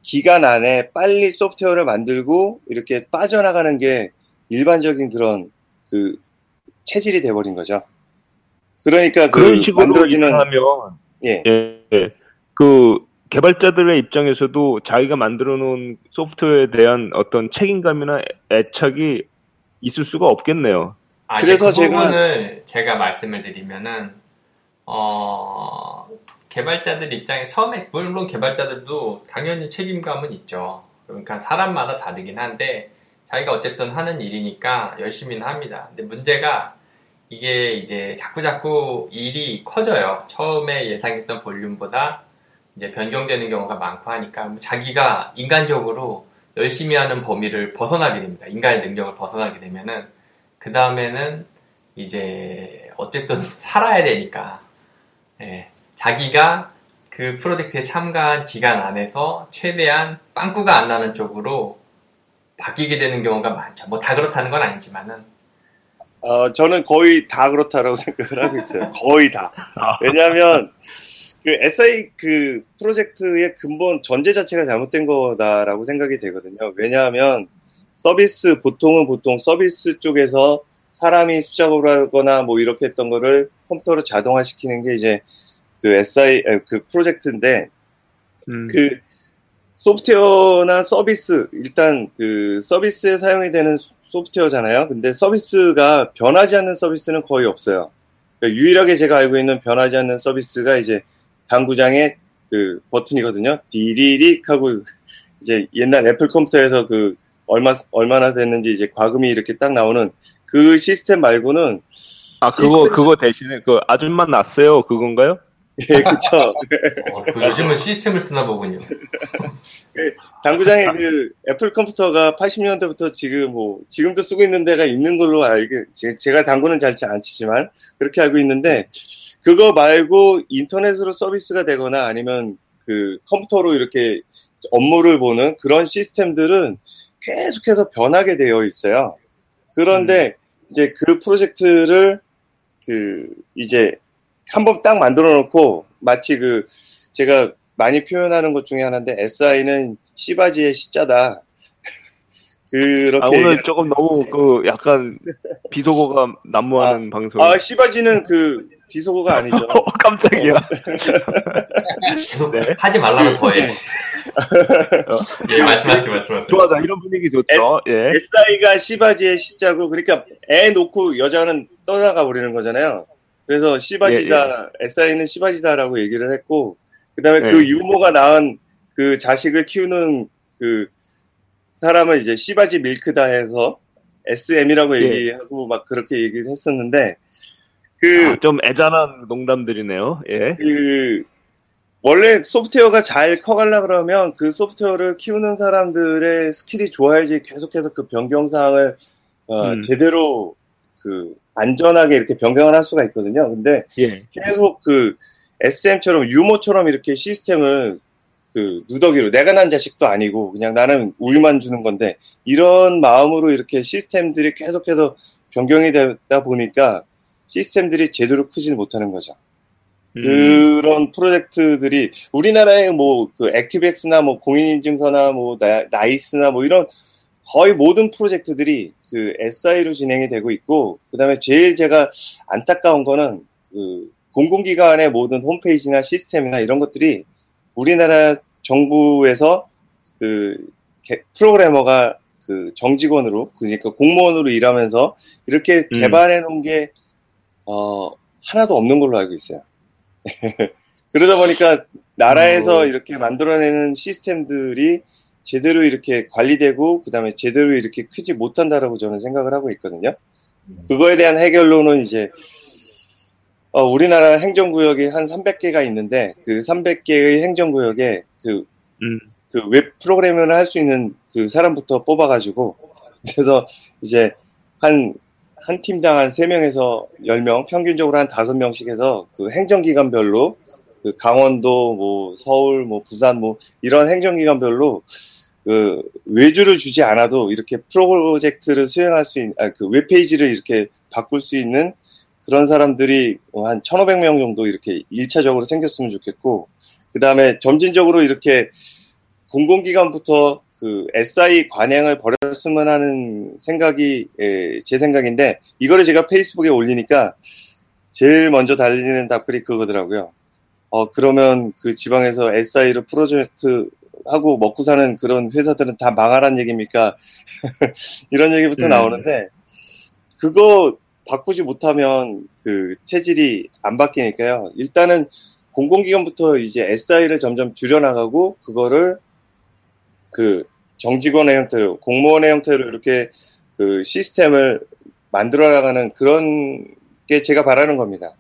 기간 안에 빨리 소프트웨어를 만들고 이렇게 빠져나가는 게 일반적인 그런 그 체질이 돼버린 거죠. 그러니까 그 그런 식으로 만들어지는 하면 예, 예, 예. 그 개발자들의 입장에서도 자기가 만들어 놓은 소프트웨어에 대한 어떤 책임감이나 애착이 있을 수가 없겠네요. 아, 그래서 그 제가- 부분을 제가 말씀을 드리면은 어, 개발자들 입장에 처음에 물론 개발자들도 당연히 책임감은 있죠. 그러니까 사람마다 다르긴 한데 자기가 어쨌든 하는 일이니까 열심히는 합니다. 근데 문제가 이게 이제 자꾸 자꾸 일이 커져요. 처음에 예상했던 볼륨보다 이제 변경되는 경우가 많고 하니까 뭐 자기가 인간적으로 열심히 하는 범위를 벗어나게 됩니다. 인간의 능력을 벗어나게 되면은 그 다음에는 이제 어쨌든 살아야 되니까 예, 자기가 그 프로젝트에 참가한 기간 안에서 최대한 빵꾸가 안 나는 쪽으로 바뀌게 되는 경우가 많죠. 뭐 다 그렇다는 건 아니지만은 어, 저는 거의 다 그렇다라고 생각을 하고 있어요. 거의 다. 아. 왜냐하면 그 SI 그 프로젝트의 근본 전제 자체가 잘못된 거다라고 생각이 되거든요. 왜냐하면 서비스 보통은 보통 서비스 쪽에서 사람이 수작업을 하거나 뭐 이렇게 했던 거를 컴퓨터로 자동화시키는 게 이제 그 SI 아, 그 프로젝트인데 음. 그 소프트웨어나 서비스 일단 그 서비스에 사용이 되는 소- 소프트웨어잖아요. 근데 서비스가 변하지 않는 서비스는 거의 없어요. 그러니까 유일하게 제가 알고 있는 변하지 않는 서비스가 이제 당구장의 그 버튼이거든요. 디리릭 하고 이제 옛날 애플 컴퓨터에서 그 얼마 얼마나 됐는지 이제 과금이 이렇게 딱 나오는 그 시스템 말고는 아 그거 시스템- 그거 대신에 그 아줌마 났어요 그건가요? 예, 그쵸. 어, 그 요즘은 시스템을 쓰나 보군요. 당구장에 그 애플 컴퓨터가 80년대부터 지금 뭐 지금도 쓰고 있는 데가 있는 걸로 알게 제- 제가 당구는 잘 안 치지만 그렇게 알고 있는데 그거 말고 인터넷으로 서비스가 되거나 아니면 그 컴퓨터로 이렇게 업무를 보는 그런 시스템들은 계속해서 변하게 되어 있어요. 그런데 이제 그 프로젝트를 그 이제 한 번 딱 만들어 놓고 마치 그 제가 많이 표현하는 것 중에 하나인데 SI는 씨바지의 시자다. 그렇게 아 오늘 조금 너무 그 약간 비속어가 난무하는 방송. 아 씨바지는 그 비속어가 아니죠. 어, 깜짝이야. 계속 네. 하지 말라면 더해. 예, 말씀하세요, 말씀하세요. 좋아, 자 이런 분위기 좋죠. 예. SI가 씨바지의 시자고 그러니까 애 놓고 여자는 떠나가 버리는 거잖아요. 그래서 씨바지다, SI는 씨바지다라고 얘기를 했고 그다음에 네. 그 유모가 낳은 그 자식을 키우는 그 사람은 이제 씨받이 milk다 해서 SM이라고 예. 얘기하고 막 그렇게 얘기를 했었는데 그 아, 좀 애잔한 농담들이네요. 예. 그 원래 소프트웨어가 잘 커가려 그러면 그 소프트웨어를 키우는 사람들의 skill이 좋아야지 계속해서 그 변경 사항을 어, 음. 제대로 그 안전하게 이렇게 변경을 할 수가 있거든요. 근데 예. 계속 그 SM처럼 유모처럼 이렇게 시스템을 그 누더기로 내가 난 자식도 아니고 그냥 나는 우유만 주는 건데 이런 마음으로 이렇게 시스템들이 계속해서 변경이 되다 보니까 시스템들이 제대로 크지를 못하는 거죠. 음, 그런 프로젝트들이 우리나라의 뭐 그 액티브엑스나 뭐 공인인증서나 뭐 나, 나이스나 뭐 이런 거의 모든 프로젝트들이 그 SI로 진행이 되고 있고 그다음에 제일 제가 안타까운 거는 그 공공기관의 모든 홈페이지나 시스템이나 이런 것들이 우리나라 정부에서 그 개- 프로그래머가 그 정직원으로 그러니까 공무원으로 일하면서 이렇게 음. 개발해 놓은 게 어, 하나도 없는 걸로 알고 있어요. 그러다 보니까 나라에서 어. 이렇게 만들어내는 시스템들이 제대로 이렇게 관리되고 그다음에 제대로 이렇게 크지 못한다라고 저는 생각을 하고 있거든요. 그거에 대한 해결로는 이제 어, 우리나라 행정구역이 한 300개가 있는데 그 300개의 행정구역에 그 음. 그웹 프로그래밍을 할 수 있는 그 사람부터 뽑아가지고 그래서 이제 한 한 팀당 한 3명에서 10명, 평균적으로 한 5명씩 해서 그 행정기관별로 그 강원도, 뭐 서울, 뭐 부산, 뭐 이런 행정기관별로 그 외주를 주지 않아도 이렇게 프로젝트를 수행할 수 있는, 아, 그 웹페이지를 이렇게 바꿀 수 있는 그런 사람들이 한 1,500명 정도 이렇게 1차적으로 생겼으면 좋겠고, 그 다음에 점진적으로 이렇게 공공기관부터 그 SI 관행을 버렸으면 하는 생각이 예, 제 생각인데 이거를 제가 페이스북에 올리니까 제일 먼저 달리는 답글이 그거더라고요. 어 그러면 그 지방에서 SI로 프로젝트 하고 먹고 사는 그런 회사들은 다 망하란 얘기입니까? 이런 얘기부터 음. 나오는데 그거 바꾸지 못하면 그 체질이 안 바뀌니까요. 일단은 공공기관부터 이제 SI를 점점 줄여나가고 그거를 그 정직원의 형태로 공무원의 형태로 이렇게 그 시스템을 만들어 나가는 그런 게 제가 바라는 겁니다.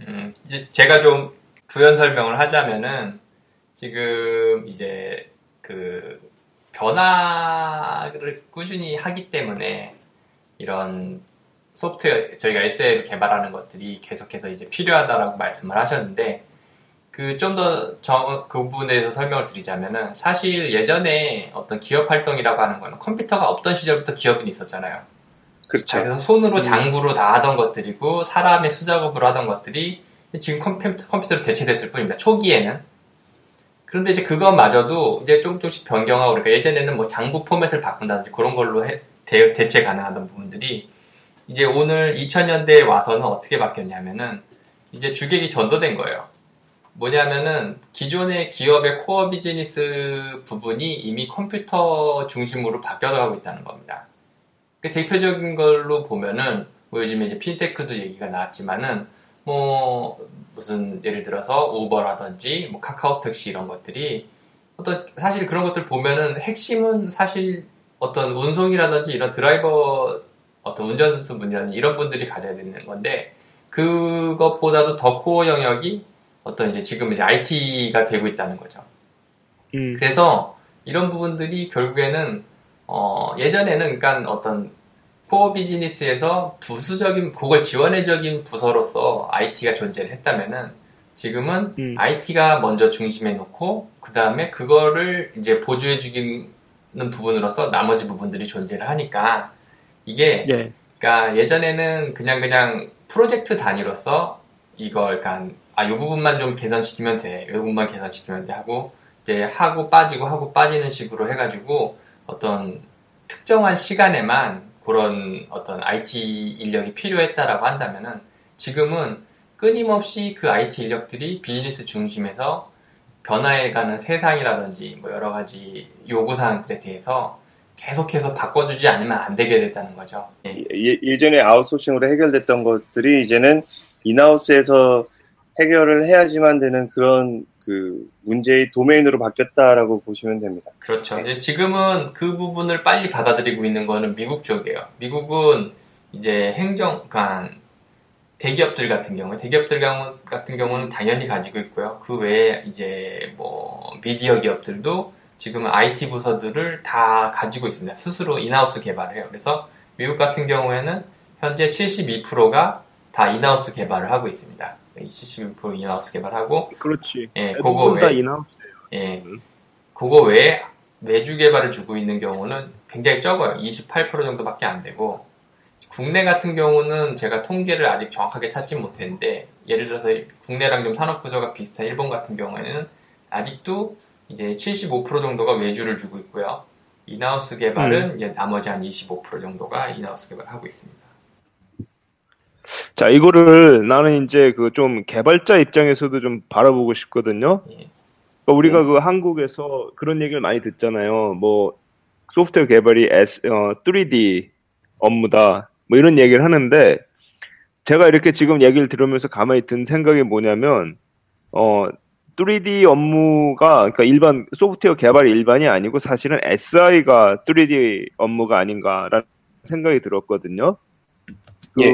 음, 제가 좀 부연 설명을 하자면은 지금 이제 그 변화를 꾸준히 하기 때문에 이런 소프트웨어 저희가 SA를 개발하는 것들이 계속해서 이제 필요하다라고 말씀을 하셨는데 그 좀 더 그 부분에 대해서 설명을 드리자면은 사실 예전에 어떤 기업 활동이라고 하는 거는 컴퓨터가 없던 시절부터 기업이 있었잖아요. 그렇죠. 그래서 손으로 음. 장구로 다 하던 것들이고 사람의 수작업으로 하던 것들이 지금 컴퓨터, 컴퓨터로 대체됐을 뿐입니다. 초기에는. 그런데 이제 그것마저도 이제 조금 조금씩 변경하고 그러니까 예전에는 뭐 장부 포맷을 바꾼다든지 그런 걸로 해- 대, 대체 가능하던 부분들이 이제 오늘 2000년대에 와서는 어떻게 바뀌었냐면은 이제 주객이 전도된 거예요. 뭐냐면은 기존의 기업의 코어 비즈니스 부분이 이미 컴퓨터 중심으로 바뀌어가고 있다는 겁니다. 그 대표적인 걸로 보면은 뭐 요즘에 이제 핀테크도 얘기가 나왔지만은 뭐 무슨 예를 들어서 우버라든지 뭐 카카오 택시 이런 것들이 어떤 사실 그런 것들 보면은 핵심은 사실 어떤 운송이라든지 이런 드라이버 어떤 운전수 분이라든지 이런 분들이 가져야 되는 건데 그것보다도 더 코어 영역이 어떤 이제 지금 이제 IT가 되고 있다는 거죠. 음. 그래서 이런 부분들이 결국에는 어, 예전에는 그러니까 어떤 코어 비즈니스에서 부수적인 그걸 지원해적인 부서로서 IT가 존재를 했다면은 지금은 음. IT가 먼저 중심에 놓고 그 다음에 그거를 이제 보조해 주기는 부분으로서 나머지 부분들이 존재를 하니까 이게 예. 그러니까 예전에는 그냥 그냥 프로젝트 단위로서 이걸 그러니까 아, 요 부분만 좀 개선시키면 돼. 요 부분만 개선시키면 돼 하고 이제 하고 빠지고 하고 빠지는 식으로 해 가지고 어떤 특정한 시간에만 그런 어떤 IT 인력이 필요했다라고 한다면은 지금은 끊임없이 그 IT 인력들이 비즈니스 중심에서 변화해가는 세상이라든지 뭐 여러 가지 요구 사항들에 대해서 계속해서 바꿔주지 않으면 안 되게 됐다는 거죠. 예. 예, 예전에 아웃소싱으로 해결됐던 것들이 이제는 인하우스에서 해결을 해야지만 되는 그런 그 문제의 도메인으로 바뀌었다라고 보시면 됩니다. 그렇죠. 이제 지금은 그 부분을 빨리 받아들이고 있는 거는 미국 쪽이에요. 미국은 이제 행정, 그러니까 대기업들 같은 경우, 대기업들 경우- 같은 경우는 당연히 가지고 있고요. 그 외에 이제 뭐 미디어 기업들도 지금은 IT 부서들을 다 가지고 있습니다. 스스로 in-house 개발을 해요. 그래서 미국 같은 경우에는 현재 72%가 다 in-house 개발을 하고 있습니다. 72% in-house 개발하고 그렇지. 예, 애들 그거 다 외에 in-house. 예. 음. 그거 외에 외주 개발을 주고 있는 경우는 굉장히 적어요. 28% 정도밖에 안 되고 국내 같은 경우는 제가 통계를 아직 정확하게 찾지 못했는데 예를 들어서 국내랑 좀 산업 구조가 비슷한 일본 같은 경우에는 아직도 이제 75% 정도가 외주를 주고 있고요. 인하우스 개발은 이제 나머지 한 25% 정도가 인하우스 개발을 하고 있습니다. 자, 이거를 나는 이제 그 좀 개발자 입장에서도 좀 바라보고 싶거든요. 예. 그러니까 우리가 그 한국에서 그런 얘기를 많이 듣잖아요. 뭐 소프트웨어 개발이 S, 어, 3D 업무다. 뭐 이런 얘기를 하는데 제가 이렇게 지금 얘기를 들으면서 가만히 든 생각이 뭐냐면 어 3D 업무가 그러니까 일반 소프트웨어 개발이 일반이 아니고 사실은 SI가 3D 업무가 아닌가라는 생각이 들었거든요. 그 예.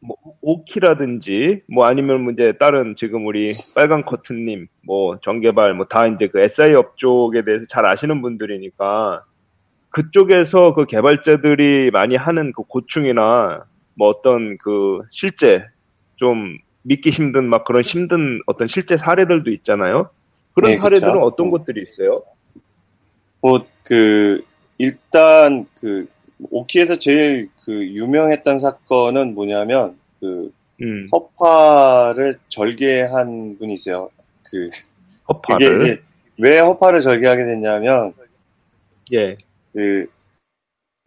뭐 오키라든지 뭐 아니면 뭐 이제 다른 지금 우리 빨간 커튼님 뭐 정개발 뭐 다 이제 그 SI 업종에 대해서 잘 아시는 분들이니까 그쪽에서 그 개발자들이 많이 하는 그 고충이나 뭐 어떤 그 실제 좀 믿기 힘든 막 그런 힘든 어떤 실제 사례들도 있잖아요. 그런 네, 사례들은 그쵸. 어떤 것들이 있어요? 뭐 그 일단 그 오키에서 제일 그 유명했던 사건은 뭐냐면 그 음, 허파를 절개한 분이 있어요. 그 이게 허파를 이제 왜 허파를 절개하게 됐냐면 예, 그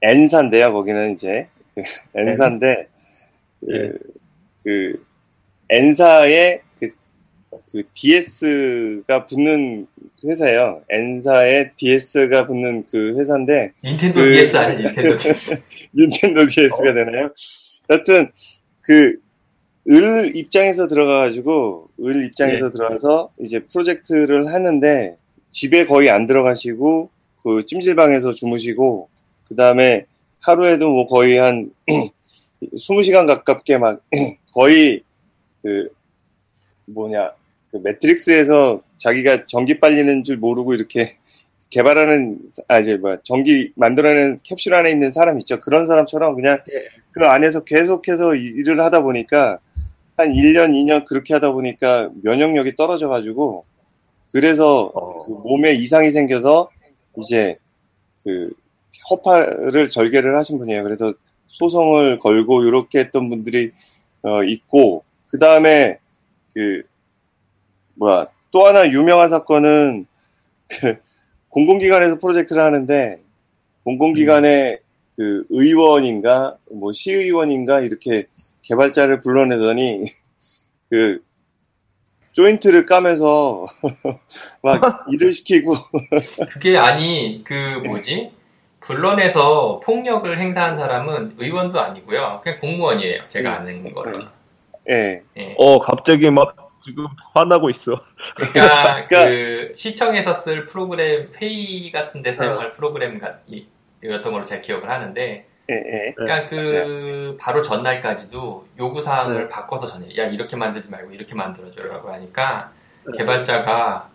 N사인데요. 거기는 이제 그 N사인데 그, 예. 그 N사의 그, 그 DS가 붙는 회사예요. N사에 DS가 붙는 그 회사인데 닌텐도 그- DS 아니에요? 닌텐도 DS. 닌텐도 DS가 되나요? 여튼 그 을 입장에서 들어가가지고 을 입장에서 들어가서 이제 프로젝트를 하는데 집에 거의 안 들어가시고 그 찜질방에서 주무시고 그 다음에 하루에도 뭐 거의 한 20시간 가깝게 막 거의 그 뭐냐 그 매트릭스에서 자기가 전기 빨리는 줄 모르고 이렇게 개발하는 아 이제 뭐 전기 만들어내는 캡슐 안에 있는 사람 있죠 그런 사람처럼 그냥 그 안에서 계속해서 이- 일을 하다 보니까 한 1년 2년 그렇게 하다 보니까 면역력이 떨어져 가지고 그래서 어. 그 몸에 이상이 생겨서 이제 그 허파를 절개를 하신 분이에요. 그래서 소송을 걸고 이렇게 했던 분들이 어, 있고 그 다음에 그 뭐야 또 하나 유명한 사건은 그 공공기관에서 프로젝트를 하는데 공공기관의 그 의원인가 뭐 시의원인가 이렇게 개발자를 불러내더니 그 조인트를 까면서 막 일을 시키고. 그게 아니 그 뭐지? 불러내서 폭력을 행사한 사람은 의원도 아니고요. 그냥 공무원이에요 제가 아는 거는 예. 예. 어 갑자기 막 지금 화나고 있어. 그러니까 그러니까- 그 시청에서 쓸 프로그램 회의 같은 데 사용할 프로그램 같이였던 걸로 제가 기억을 하는데 예, 예. 그러니까 그 바로 전날까지도 요구 사항을 네. 바꿔서 전해. 야 이렇게 만들지 말고 이렇게 만들어줘라고 하니까 개발자가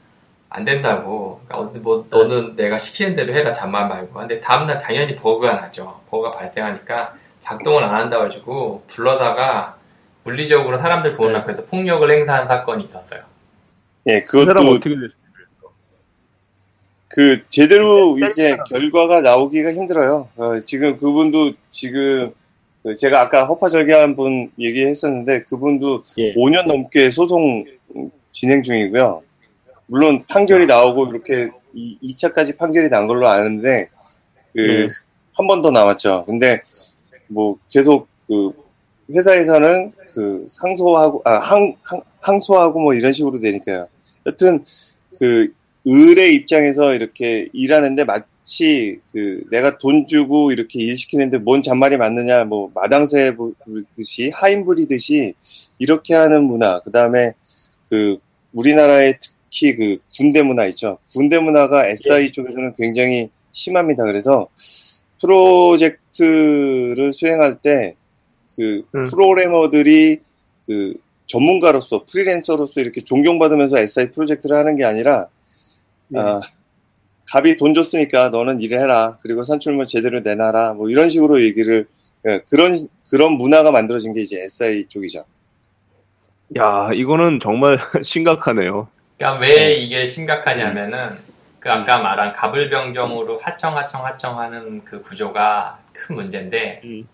안 된다고. 그러니까 어, 뭐 너는 내가 시키는 대로 해라 잠만 말고. 근데 다음날 당연히 버그가 나죠. 버그가 발생하니까 작동을 안 한다 가지고 불러다가 물리적으로 사람들 보는 네. 앞에서 폭력을 행사한 사건이 있었어요. 예, 그 사람 그것도 어떻게 됐어? 그 제대로 이제 결과가 나오기가 힘들어요. 어, 지금 그분도 지금 그 제가 아까 허파절개한 분 얘기했었는데 그분도 예. 5년 넘게 소송 진행 중이고요. 물론 판결이 나오고 이렇게 2, 차까지 판결이 난 걸로 아는데 그 네. 한번더 남았죠. 근데 뭐 계속 그 회사에서는 그 상소하고 아 항, 항, 항소하고 뭐 이런 식으로 되니까요. 여튼 그 을의 입장에서 이렇게 일하는데 마치 그 내가 돈 주고 이렇게 일 시키는데 뭔 잔말이 맞느냐 뭐 마당새 부리듯이 하인 부리듯이 이렇게 하는 문화. 그 다음에 그 우리나라의 특히 그 군대 문화 있죠. 군대 문화가 SI 쪽에서는 굉장히 심합니다. 그래서 프로젝트를 수행할 때 그 음. 프로그래머들이 그 전문가로서 프리랜서로서 이렇게 존경받으면서 SI 프로젝트를 하는 게 아니라 네. 아, 갑이 돈 줬으니까 너는 일을 해라. 그리고 산출물 제대로 내놔라. 뭐 이런 식으로 얘기를 예, 그런 그런 문화가 만들어진 게 이제 SI 쪽이죠. 야 이거는 정말 심각하네요. 그러니까 왜 이게 심각하냐면은 그 아까 말한 가불병정으로 하청 하청 하청하는 그 구조가 큰 문제인데 음.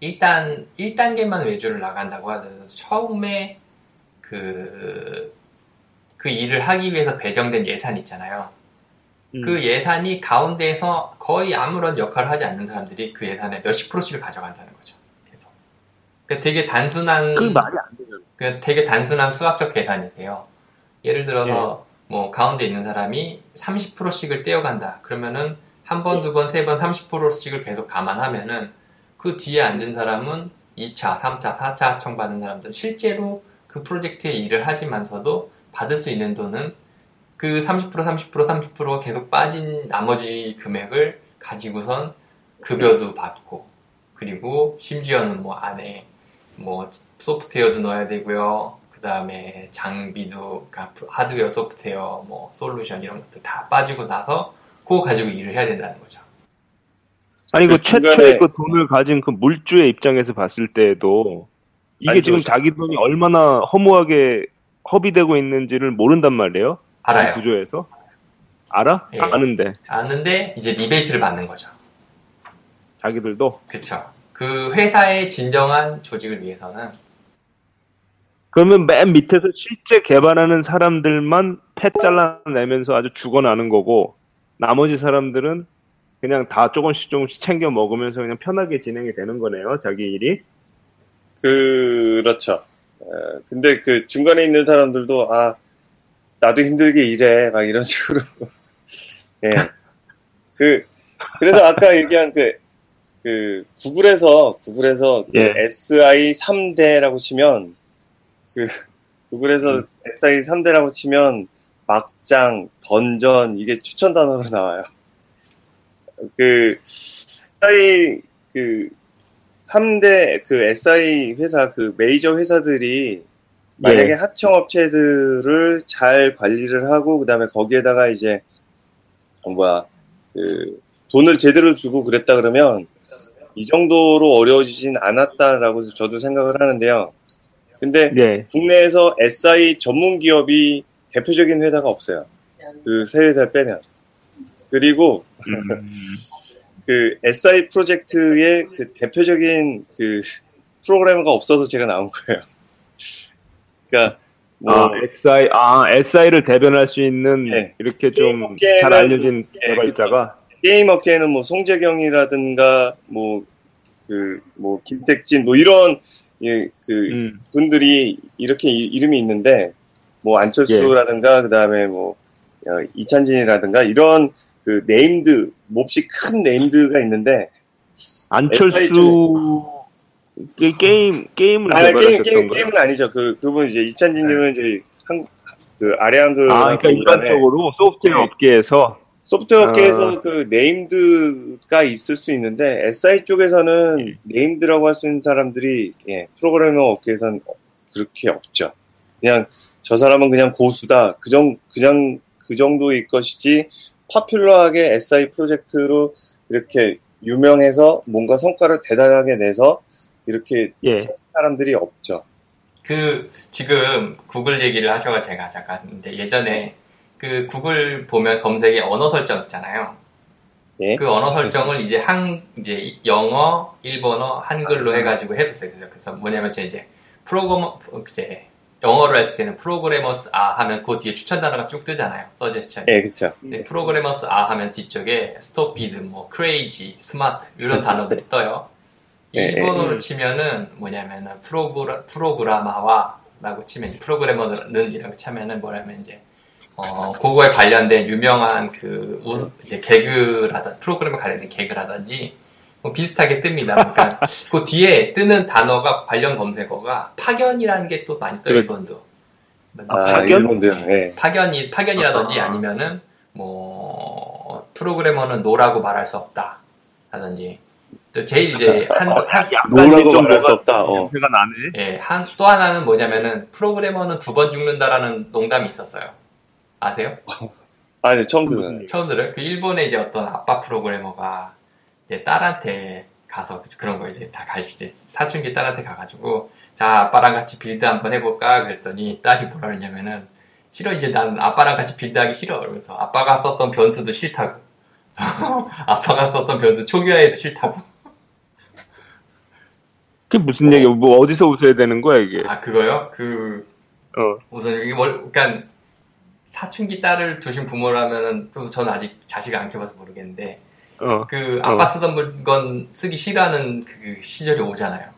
일단 1단계만 외주를 나간다고 하더라도 처음에 그, 그 일을 하기 위해서 배정된 예산 있잖아요. 음. 그 예산이 가운데에서 거의 아무런 역할을 하지 않는 사람들이 그 예산의 몇십 프로씩을 가져간다는 거죠. 계속. 그러니까 되게 단순한 그 말이 안 되죠. 그 되게 단순한 수학적 계산인데요. 예를 들어서 뭐 가운데 있는 사람이 30%씩을 떼어간다. 그러면은 한 번, 두 번, 세 번 30%씩을 계속 감안하면은 그 뒤에 앉은 사람은 2차, 3차, 4차 하청 받은 사람들은 실제로 그 프로젝트에 일을 하지만서도 받을 수 있는 돈은 그 30%, 30%, 30%가 계속 빠진 나머지 금액을 가지고선 급여도 받고 그리고 심지어는 뭐 안에 뭐 소프트웨어도 넣어야 되고요. 그 다음에 장비도 그러니까 하드웨어, 소프트웨어, 뭐 솔루션 이런 것들 다 빠지고 나서 그거 가지고 일을 해야 된다는 거죠. 아니 그 그 최초의 그 돈을 가진 그 물주의 입장에서 봤을 때에도 이게 아니, 지금 저- 자기 돈이 얼마나 허무하게 허비되고 있는지를 모른단 말이에요. 이 알아요. 구조에서 알아? 예. 아는데 아는데 이제 리베이트를 받는 거죠. 자기들도 그쵸. 그 회사의 진정한 조직을 위해서는 그러면 맨 밑에서 실제 개발하는 사람들만 패 잘라내면서 아주 죽어나는 거고 나머지 사람들은 그냥 다 조금씩 조금씩 챙겨 먹으면서 그냥 편하게 진행이 되는 거네요. 자기 일이. 그렇죠. 어, 근데 그 중간에 있는 사람들도 아 나도 힘들게 일해 막 이런 식으로 예. 그 그래서 아까 얘기한 그, 그 구글에서 구글에서 그 예. SI 3대라고 치면 그 구글에서 SI 3대라고 치면 막장, 던전 이게 추천 단어로 나와요. 그 SI 그 3대 그 SI 회사 그 메이저 회사들이 만약에 예. 하청업체들을 잘 관리를 하고 그다음에 거기에다가 이제 어, 뭐야 그 돈을 제대로 주고 그랬다 그러면 이 정도로 어려워지진 않았다라고 저도 생각을 하는데요. 근데 예. 국내에서 SI 전문 기업이 대표적인 회사가 없어요. 그 세 회사 빼면. 그리고 음. 그 SI 프로젝트의 그 대표적인 그 프로그래머가 없어서 제가 나온 거예요. 그러니까 뭐 아, SI, 아, SI를 대변할 수 있는 네. 이렇게 좀 잘 알려진 네, 개발자가 게임 업계에는 뭐 송재경이라든가 뭐그 뭐 김택진 뭐 이런 예, 그 음, 분들이 이렇게 이, 이름이 있는데 뭐 안철수라든가 그다음에 뭐 어, 이찬진이라든가 이런 그 named 몹시 큰 named가 있는데 안철수 게, 게임 게임을 아 게임 게임. 게임은 아니죠 그 그분 이제 이찬진님은 저희 한국 그 아래아 한글 아, 그러니까 일반적으로 소프트웨어 네. 업계에서 소프트웨어 업계에서 아. 그 named가 있을 수 있는데 SI 쪽에서는 named라고 할 수 있는 사람들이 예, 프로그래머 업계에서는 그렇게 없죠. 그냥 저 사람은 그냥 고수다. 그정 그냥 그 정도일 것이지 popular하게 SI 프로젝트로 이렇게 유명해서 뭔가 성과를 대단하게 내서 이렇게 예. 사람들이 없죠. 그 지금 구글 얘기를 하셔가 제가 잠깐 근데 예전에 그 구글 보면 검색에 언어 설정 있잖아요. 예. 그 언어 설정을 이제 한 이제 영어, 일본어, 한글로 해가지고 해봤어요. 그래서 그래서 뭐냐면 저 이제 프로그래머 이제 영어로 했을 때는 programmers are 하면 그 뒤에 추천 단어가 쭉 뜨잖아요. 서제스션. 예, 그렇죠. 네, programmers are 하면 뒤쪽에 stupid, 뭐 crazy, smart 이런 단어들이 떠요. 예, 예. 일본어로 치면은 뭐냐면은 프로그라, 프로그라마와라고 치면 이제 프로그래머는 이라고 치면은 뭐냐면 이제 어 그거에 관련된 유명한 그 우스- 이제 개그라든 프로그램에 관련된 개그라든지 뭐 비슷하게 뜹니다. 그러니까 그 뒤에 뜨는 단어가 관련 검색어가 파견이라는 게 또 많이 떠요 그래. 일본도. 아, 파견? 일본도요. 예. 파견이 파견이라든지 아. 아니면은 뭐 프로그래머는 노라고 말할 수 없다 라든지 또 제일 이제 한, 한 노라고 좀 말할 수 없다. 어. 나네. 예, 한, 또 하나는 뭐냐면은 프로그래머는 두 번 죽는다라는 농담이 있었어요. 아세요? 아, 네, 처음 듣는. 처음 들어요? 그 일본에 이제 어떤 아빠 프로그래머가 이제 딸한테 가서 그런 거 이제 다 가시지 사춘기 딸한테 가가지고 자 아빠랑 같이 build 한번 해볼까 그랬더니 딸이 뭐라 그랬냐면은 싫어 이제 난 아빠랑 같이 build하기 싫어 그러면서 아빠가 썼던 변수도 싫다고 아빠가 썼던 변수 초기화해도 싫다고 그게 무슨 얘기야? 뭐 어디서 웃어야 되는 거야 이게? 아 그거요? 그 어. 우선 이게 뭘 그러니까 사춘기 딸을 두신 부모라면은 또 저는 아직 자식을 안 키워봐서 모르겠는데 어, 그 아빠 쓰던 물건 쓰기 싫어하는 그 시절이 오잖아요.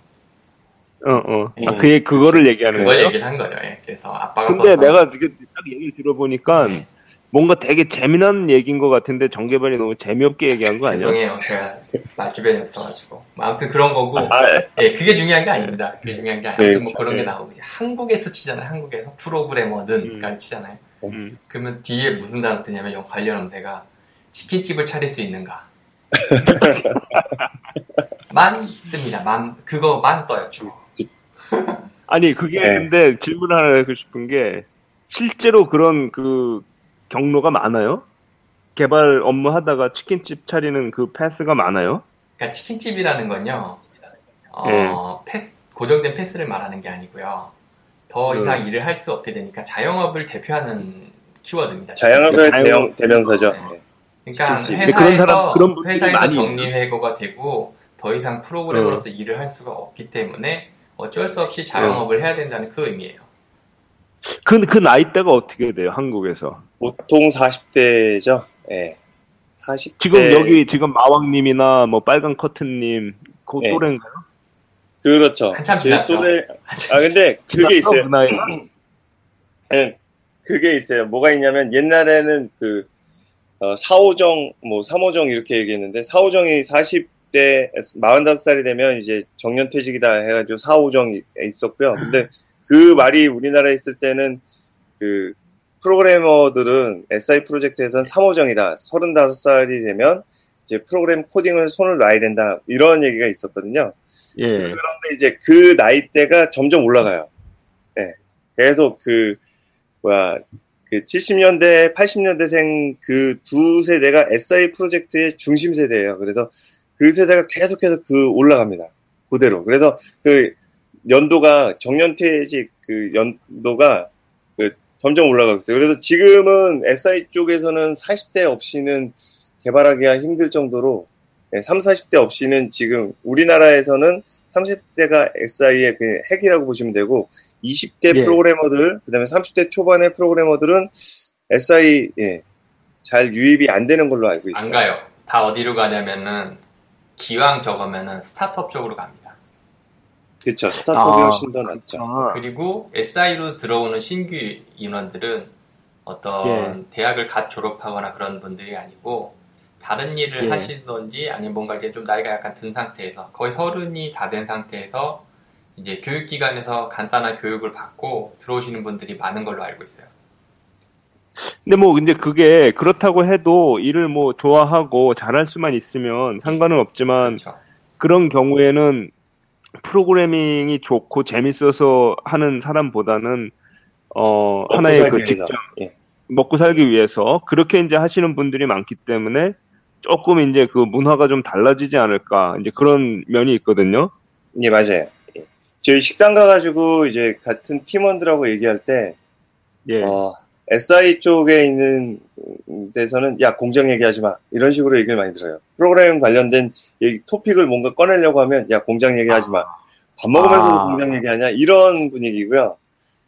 어, 어. 아, 음. 그게 그거를 얘기하는 그걸 거예요? 얘기를 한 거죠. 예. 그래서 아빠가 근데 내가 이게 딱 얘기를 들어보니까 네. 뭔가 되게 재미난 얘기인 것 같은데 정개발이 너무 재미없게 얘기한 거 아니야? 죄송해요. 제가 말주변이 없어가지고. 뭐 아무튼 그런 거고. 아, 예, 그게 중요한 게 아닙니다. 그게 중요한 게 아니고. 네, 뭐 그런 게 네. 나오고. 이제 한국에서 치잖아요. 한국에서 프로그래머는까지 음. 치잖아요. 음. 그러면 뒤에 무슨 단어 뜨냐면 영 관련 엄대가 치킨집을 차릴 수 있는가. 만 뜹니다. 만 그거 만 떠요 주. 아니 그게 네. 근데 질문 하나 하고 싶은 게 실제로 그런 그 경로가 많아요? 개발 업무 하다가 치킨집 차리는 그 패스가 많아요? 그러니까 치킨집이라는 건요. 어, 네. 패- 고정된 패스를 말하는 게 아니고요. 더 음. 이상 일을 할 수 없게 되니까 자영업을 대표하는 키워드입니다. 자영업의 자영- 대형, 대명사죠. 네. 그러니까 치킨집. 근데 그런 사람- 회사에서 그런 회사에서 많이 정리해고가 되고 더 이상 프로그래머로서 일을 할 수가 없기 때문에 어쩔 수 없이 자영업을 해야 된다는 그 의미예요. 그, 그 나이대가 어떻게 돼요, 한국에서? 보통 40대죠. 예. 40대. 지금 여기 지금 마왕님이나 뭐 빨간 커튼님 그 네. 또래인가요? 그렇죠. 한참 제 지났죠. 또래- 아, 근데 그게 있어요. 그? 예, 그게 있어요. 뭐가 있냐면 옛날에는 그 어, 4호정, 뭐 3호정 이렇게 얘기했는데 4호정이 40대 45살이 되면 이제 정년퇴직이다 해가지고 4호정이 있었고요. 근데 그 말이 우리나라에 있을 때는 그 프로그래머들은 SI 프로젝트에서는 3호정이다. 35살이 되면 이제 프로그램 코딩을 손을 놔야 된다. 이런 얘기가 있었거든요. 예. 그런데 이제 그 나이대가 점점 올라가요. 예. 계속 그, 뭐야, 그 70년대, 80년대생 그 두 세대가 SI 프로젝트의 중심 세대예요. 그래서 그 세대가 계속해서 그 올라갑니다. 그대로. 그래서 그 연도가 정년퇴직 그 연도가 그 점점 올라가고 있어요. 그래서 지금은 SI 쪽에서는 40대 없이는 개발하기가 힘들 정도로 네, 3, 40대 없이는 지금 우리나라에서는 30대가 SI의 그 핵이라고 보시면 되고 20대 예. 프로그래머들 그다음에 30대 초반의 프로그래머들은 SI 예, 잘 유입이 안 되는 걸로 알고 있어요. 안 가요. 다 어디로 가냐면은 기왕 저거면은 스타트업 쪽으로 갑니다. 그렇죠. 스타트업이 아. 훨씬 더 낫죠. 아, 그리고 SI로 들어오는 신규 인원들은 어떤 예. 대학을 갓 졸업하거나 그런 분들이 아니고 다른 일을 예. 하시던지 아니면 뭔가 이제 좀 나이가 약간 든 상태에서 거의 서른이 다 된 상태에서 이제 교육기관에서 간단한 교육을 받고 들어오시는 분들이 많은 걸로 알고 있어요. 근데 뭐 근데 그게 그렇다고 해도 일을 뭐 좋아하고 잘할 수만 있으면 상관은 없지만 그렇죠. 그런 경우에는 프로그래밍이 좋고 재밌어서 하는 사람보다는 어 하나의 그 위해서. 직장 예. 먹고 살기 위해서 그렇게 이제 하시는 분들이 많기 때문에 조금 이제 그 문화가 좀 달라지지 않을까 이제 그런 면이 있거든요. 예, 맞아요. 예. 저희 식당 가가지고 이제 같은 팀원들하고 얘기할 때, 예. 어, SI 쪽에 있는 데서는 야 공장 얘기하지 마 이런 식으로 얘기를 많이 들어요. 프로그래밍 관련된 얘기, 토픽을 뭔가 꺼내려고 하면 야 공장 얘기하지 마. 밥 먹으면서도 아. 공장 얘기하냐 이런 분위기고요.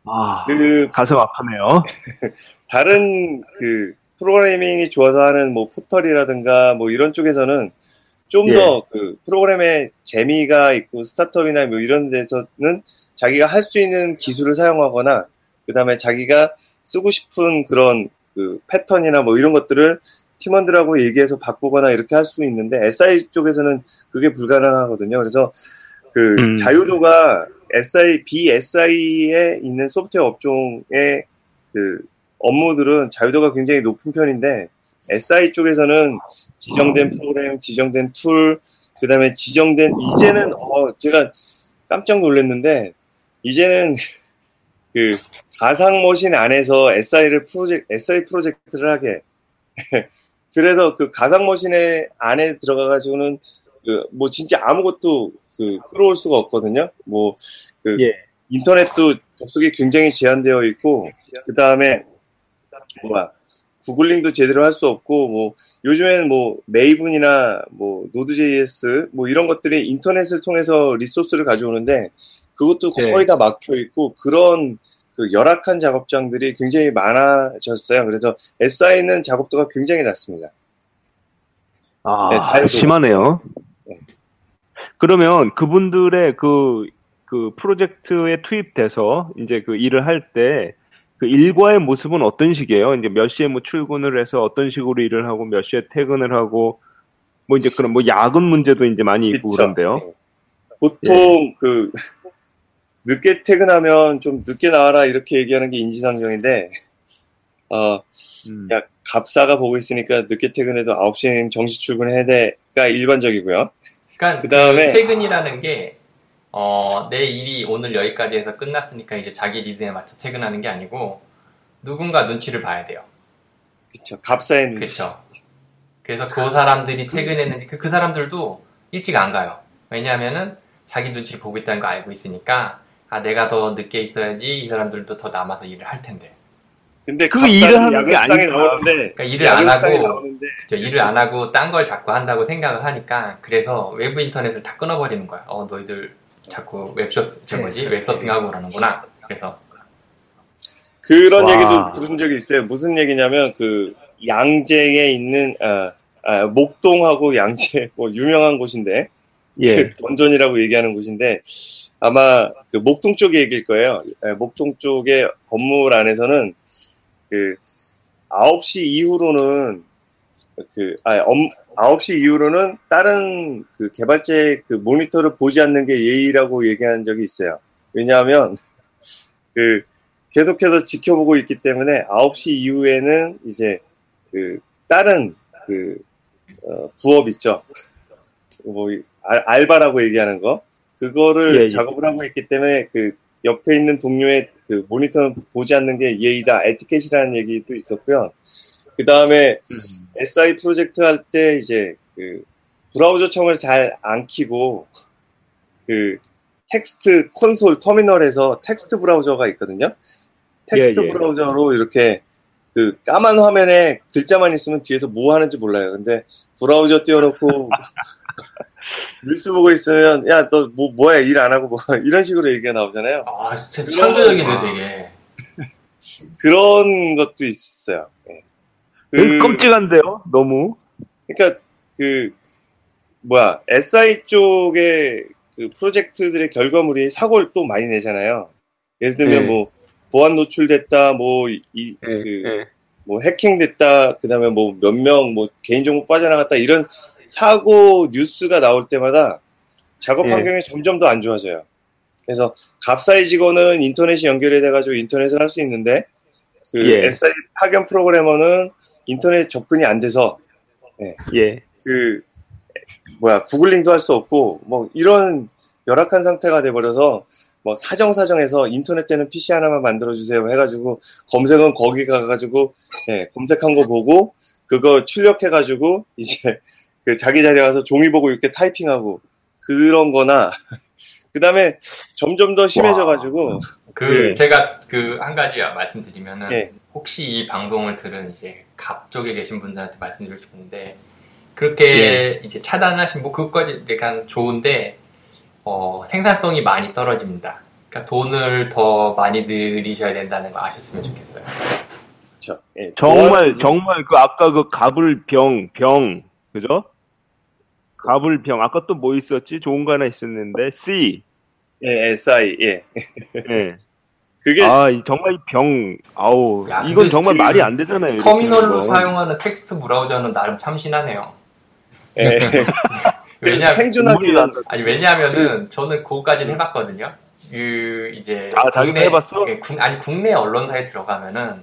아, 그 가슴 아프네요. 다른 그 프로그래밍이 좋아서 하는 뭐 포털이라든가 뭐 이런 쪽에서는 좀 예. 더그 프로그램에 재미가 있고 스타트업이나 뭐 이런 데서는 자기가 할 수 있는 기술을 사용하거나 그 다음에 자기가 쓰고 싶은 그런 그 패턴이나 뭐 이런 것들을 팀원들하고 얘기해서 바꾸거나 이렇게 할 수 있는데 SI 쪽에서는 그게 불가능하거든요. 그래서 그 음. 자유도가 SI, BSI에 있는 소프트웨어 업종의 그 업무들은 자유도가 굉장히 높은 편인데 SI 쪽에서는 지정된 프로그램, 지정된 툴, 그 다음에 지정된 이제는 어 제가 깜짝 놀랐는데 이제는 그 가상 머신 안에서 SI를 프로젝트 SI 프로젝트를 하게 그래서 그 가상 머신의 안에 들어가 가지고는 그 뭐 진짜 아무것도 그 끌어올 수가 없거든요. 뭐그 예. 인터넷도 접속이 굉장히 제한되어 있고 그 다음에 뭐야 구글링도 제대로 할 수 없고 뭐 요즘에는 뭐 메이븐이나 뭐 노드.js 뭐 이런 것들이 인터넷을 통해서 리소스를 가져오는데 그것도 네. 거의 다 막혀 있고 그런 그 열악한 작업장들이 굉장히 많아졌어요. 그래서 SI는 작업도가 굉장히 낮습니다. 아, 네. 심하네요. 네. 그러면 그분들의 그, 그 프로젝트에 투입돼서 이제 그 일을 할 때 그 일과의 모습은 어떤 식이에요? 이제 몇 시에 뭐 출근을 해서 어떤 식으로 일을 하고 몇 시에 퇴근을 하고 뭐 이제 그런 뭐 야근 문제도 이제 많이 있고 그쵸? 그런데요. 네. 보통 그 늦게 퇴근하면 좀 늦게 나와라 이렇게 얘기하는 게 인지상정인데 어 음. 야, 갑사가 보고 있으니까 늦게 퇴근해도 9시엔 정시 출근해야 돼가 일반적이고요. 그러니까 그다음에- 그 퇴근이라는 게 어, 내 일이 오늘 여기까지 해서 끝났으니까 이제 자기 리듬에 맞춰 퇴근하는 게 아니고 누군가 눈치를 봐야 돼요. 그쵸. 갑사에는 그렇죠. 그래서 그 사람들이 퇴근했는데 그, 그 사람들도 일찍 안 가요. 왜냐하면은 자기 눈치를 보고 있다는 거 알고 있으니까 아 내가 더 늦게 있어야지 이 사람들도 더 남아서 일을 할 텐데. 근데 그 일을 하는 게 아니구나. 나오는데 그러니까 일을 안 하고 그죠, 일을 안 하고 딴 걸 자꾸 한다고 생각을 하니까 그래서 외부 인터넷을 다 끊어버리는 거야. 어 너희들 자꾸 웹숍 저 뭐지 웹서핑하고 그러는구나. 그래서 그런 와. 얘기도 들은 적이 있어요. 무슨 얘기냐면 그 양재에 있는 아, 아, 목동하고 양재 뭐 유명한 곳인데 예. 그 던전이라고 얘기하는 곳인데 아마 그 목동 쪽 얘기일 거예요. 예, 목동 쪽의 건물 안에서는 그 9시 이후로는 그 아, 엄, 9시 이후로는 다른 그 개발자의 그 모니터를 보지 않는 게 예의라고 얘기한 적이 있어요. 왜냐하면 그 계속해서 지켜보고 있기 때문에 9시 이후에는 이제 그 다른 그 어, 부업 있죠. 뭐 이- 알, 알바라고 얘기하는 거 그거를 예, 예. 작업을 하고 있기 때문에 그 옆에 있는 동료의 그 모니터는 보지 않는 게 예의다 에티켓이라는 얘기도 있었고요. 그 다음에 SI 프로젝트 할 때 이제 그 브라우저 창을 잘 안 키고 그 텍스트 콘솔 터미널에서 텍스트 브라우저가 있거든요. 텍스트 예, 예. 브라우저로 이렇게 그 까만 화면에 글자만 있으면 뒤에서 뭐 하는지 몰라요. 근데 브라우저 띄워놓고 뉴스 보고 있으면 야 너 뭐 뭐야 일 안 하고 뭐 이런 식으로 얘기가 나오잖아요. 아, 창조적이네, 되게. 그런 것도 있어요. 예. 그... 끔찍한데요, 너무. 그러니까 그 뭐야 SI 쪽의 그 프로젝트들의 결과물이 사고를 또 많이 내잖아요. 예를 들면 네. 뭐 보안 노출됐다, 뭐이 예, 그 예. 뭐 해킹됐다, 그다음에 뭐 몇 명 뭐 개인정보 빠져나갔다 이런 사고 뉴스가 나올 때마다 작업 예. 환경이 점점 더 안 좋아져요. 그래서 갑사의 직원은 인터넷이 연결이 돼가지고 인터넷을 할 수 있는데 그 예. SI 파견 프로그래머는 인터넷 접근이 안 돼서 예. 그 뭐야 구글링도 할 수 없고 뭐 이런 열악한 상태가 돼버려서 뭐 사정 사정해서 인터넷 되는 PC 하나만 만들어 주세요 해가지고 검색은 거기 가가지고 예, 검색한 거 보고 그거 출력해가지고 이제 그 자기 자리에 가서 종이 보고 이렇게 타이핑하고 그런 거나 그 다음에 점점 더 심해져가지고 그, 예. 제가 그 한 가지 말씀드리면은, 예. 혹시 이 방송을 들은 이제 갑 쪽에 계신 분들한테 말씀드리고 싶은데, 그렇게 이제 차단하신 뭐 그것까지 그냥 좋은데, 어, 생산성이 많이 떨어집니다. 그러니까 돈을 더 많이 들이셔야 된다는 거 아셨으면 좋겠어요. 그쵸. 예, 정말, 보안- 정말 그 아까 그 가불병, 병, 그죠? 가불병. 아까 또 뭐 있었지? 좋은 거 하나 있었는데, C. 예, SI 예 예. 그게 아, 이 정말 이 병, 아우, 야, 이건 정말 그 말이 안 되잖아요. 터미널로. 사용하는 텍스트 브라우저는 나름 참신하네요. 예, 왜냐, 생존하기 눈물이 위한 난다. 아니 왜냐하면은 저는 그거까지는 해봤거든요. 그 이제 아, 자기도 해봤어? 예, 국- 아니 국내 언론사에 들어가면은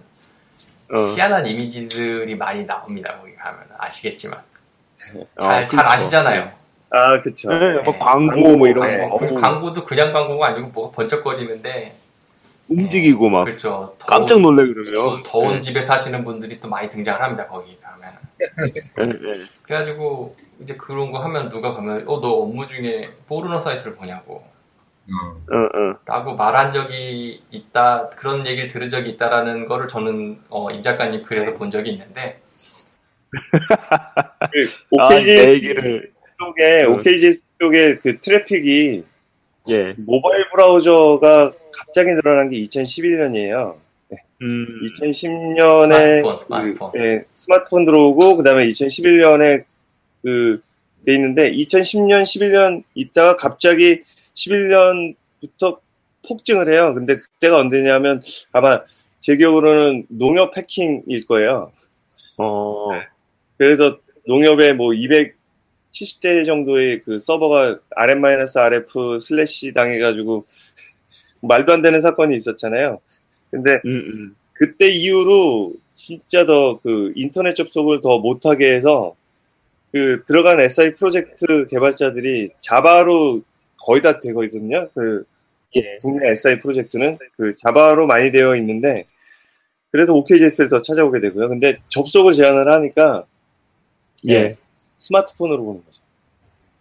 어. 희한한 이미지들이 많이 나옵니다. 거기 가면 아시겠지만 어, 잘, 잘 그렇죠. 아시잖아요. 아 그쵸 네, 뭐 네. 광고 뭐 이런 네, 거. 그 광고도 그냥 광고가 아니고 뭐가 번쩍거리는데 움직이고 막 그렇죠. 더운- 깜짝 놀래 그러면. 더운 네. 집에 사시는 분들이 또 많이 등장을 합니다. 거기 가면. 예, 예. 그래가지고 이제 그런 거 하면 누가 가면 어 너 업무 중에 포르노 사이트를 보냐고 어. 라고 말한 적이 있다 그런 얘기를 들은 적이 있다라는 거를 저는 어, 임 작가님 글에서 본 적이 있는데 그 아, 내 OKGS 얘기를, 쪽에 어. OKGS 쪽에 그 트래픽이 예. 모바일 브라우저가 갑자기 늘어난 게 2011년이에요. 음, 2010년에 스마트폰, 스마트폰. 그, 예, 스마트폰 들어오고 그다음에 2011년에 그 돼 있는데 2010년 11년 있다가 갑자기 11년부터 폭증을 해요. 근데 그때가 언제냐면 아마 제 기억으로는 농협 해킹일 거예요. 어, 그래서 농협에 뭐 270대 정도의 그 서버가 rm -rf 슬래시 당해가지고 말도 안 되는 사건이 있었잖아요. 근데 음, 음. 그때 이후로 진짜 더 그 인터넷 접속을 더 못하게 해서 그 들어간 SI 프로젝트 개발자들이 자바로 거의 다 되거든요. 그 예. 국내 SI 프로젝트는 그 자바로 많이 되어 있는데 그래서 OKJSP를 더 찾아오게 되고요. 근데 접속을 제한을 하니까 예. 스마트폰으로 보는 거죠.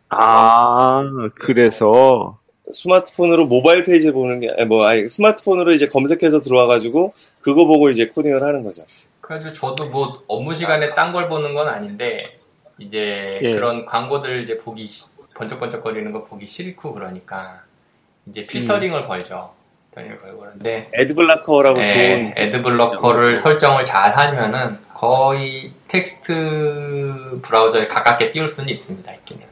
아, 그래서, 스마트폰으로 모바일 페이지 보는 게, 뭐, 아니, 스마트폰으로 이제 검색해서 들어와 가지고, 그거 보고 이제 코딩을 하는 거죠. 그래가지고 저도 뭐 업무 시간에 딴 걸 보는 건 아닌데 이제 예. 그런 광고들 이제 보기 시- 번쩍번쩍거리는 거 보기 싫고 그러니까 이제 필터링을 걸죠. 필터링을 걸고 그러는데 애드블라커라고 예, 좋은, 애드블러커를 설정을 잘 하면은 거의 텍스트 브라우저에 가깝게 띄울 수는 있습니다. 있기는.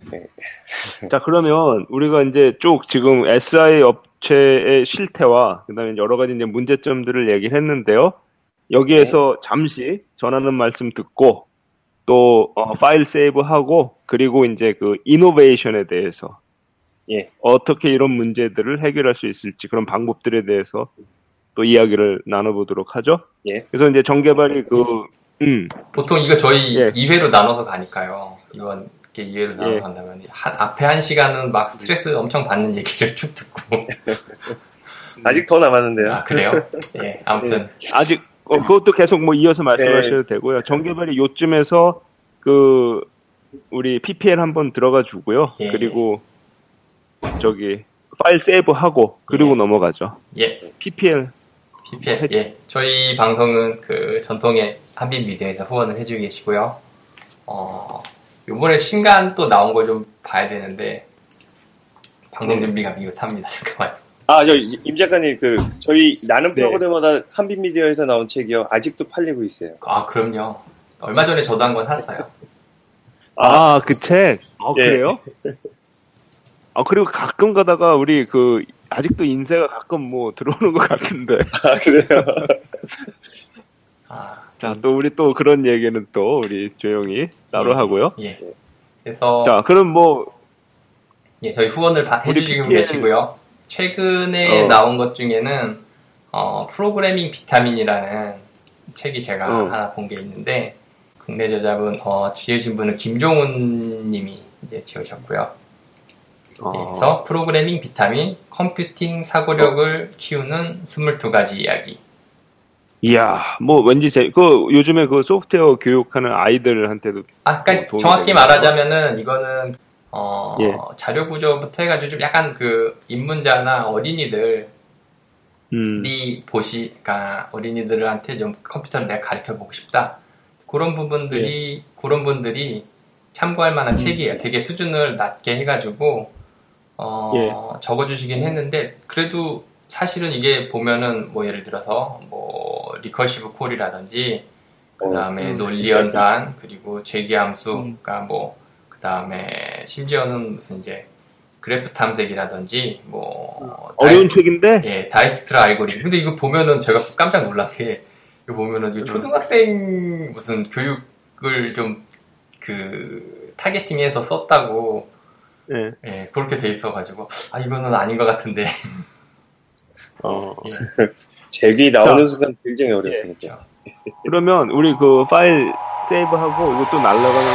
자, 그러면 우리가 이제 쭉 지금 SI 업체의 실태와 그다음에 여러 가지 이제 문제점들을 얘기를 했는데요. 여기에서 잠시 전하는 말씀 듣고 또 어, 파일 세이브하고 그리고 이제 그 이노베이션에 대해서 예. 어떻게 이런 문제들을 해결할 수 있을지 그런 방법들에 대해서 또 이야기를 나눠보도록 하죠. 예. 그래서 이제 정개발이 그 음, 보통 이거 저희 예. 2회로 나눠서 가니까요. 이번 이렇게 2회로 나눠서 예. 간다면 한, 앞에 한 시간은 막 스트레스 엄청 받는 얘기를 쭉 듣고 아직 더 남았는데요. 아 그래요? 예 아무튼 아직 어, 그것도 계속 뭐 이어서 말씀하셔도 되고요. 정개발이 요쯤에서 그 우리 PPL 한번 들어가 주고요. 예. 그리고 저기 파일 세이브하고 그리고 예. 넘어가죠. 예 PPL PPL 예 저희 방송은 그 전통의 한빛 미디어에서 후원을 해주고 계시고요. 어, 요번에 신간 또 나온 거 좀 봐야 되는데, 방송 준비가 미흡합니다. 잠깐만요. 아, 저 임 작가님 그 저희 나는 네. 프로그래머다 한빛 미디어에서 나온 책이요. 아직도 팔리고 있어요. 아, 그럼요. 얼마 전에 저도 한 권 샀어요. 아, 그 책. 아, 예. 그래요? 아, 그리고 가끔 가다가 우리 그, 아직도 인쇄가 가끔 뭐 들어오는 것 같은데. 아, 그래요? 아, 자, 또 우리 또 그런 얘기는 또 우리 조용히 따로 예. 하고요. 예. 그래서, 자, 그럼 뭐, 예, 저희 후원을 바- 우리 해주시고 예. 계시고요. 최근에 어. 나온 것 중에는, 어, 프로그래밍 비타민이라는 책이 제가 어. 하나 본 게 있는데, 국내 저자분, 어, 지으신 분은 김종훈 님이 이제 지으셨고요. 어, 그래서 프로그래밍 비타민, 컴퓨팅 사고력을 키우는 22가지 이야기. 이야, 뭐 왠지 제, 그 요즘에 그 소프트웨어 교육하는 아이들한테도 아까 어, 도움이 정확히. 말하자면은 이거는 어, 예. 자료 구조부터 해가지고 좀 약간 그 입문자나 어린이들이 음, 보시, 그러니까 어린이들한테 좀 컴퓨터를 내가 가르쳐 보고 싶다. 그런 부분들이 예. 그런 분들이 참고할 음. 만한 책이에요. 되게 수준을 낮게 해가지고 어, 예. 적어주시긴 했는데 그래도 사실은 이게 보면은 뭐 예를 들어서 뭐 recursive call이라든지 그 다음에 음. 논리 연산 그리고 재기함수 음. 그러니까 뭐그 다음에 심지어는 무슨 이제 그래프 탐색이라든지 뭐 어려운 책인데 예, 다이스트라 알고리즘. 근데 이거 보면은 제가 깜짝 놀란 게, 이거 보면은 음. 이거 초등학생 무슨 교육을 좀, 그, 타겟팅해서 썼다고, 예. 예, 그렇게 돼 있어가지고, 아, 이거는 아닌 것 같은데. 어, 예, 책이 나오는 자. 순간 굉장히 어렵습니다. 그러면 우리 그 파일 세이브하고 이것도 날라가는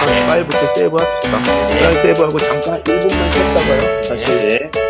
큰 네. 파일부터 세이브합시다. 네. 파일 세이브하고 잠깐 1분만 쉬었다가요. 다시 예.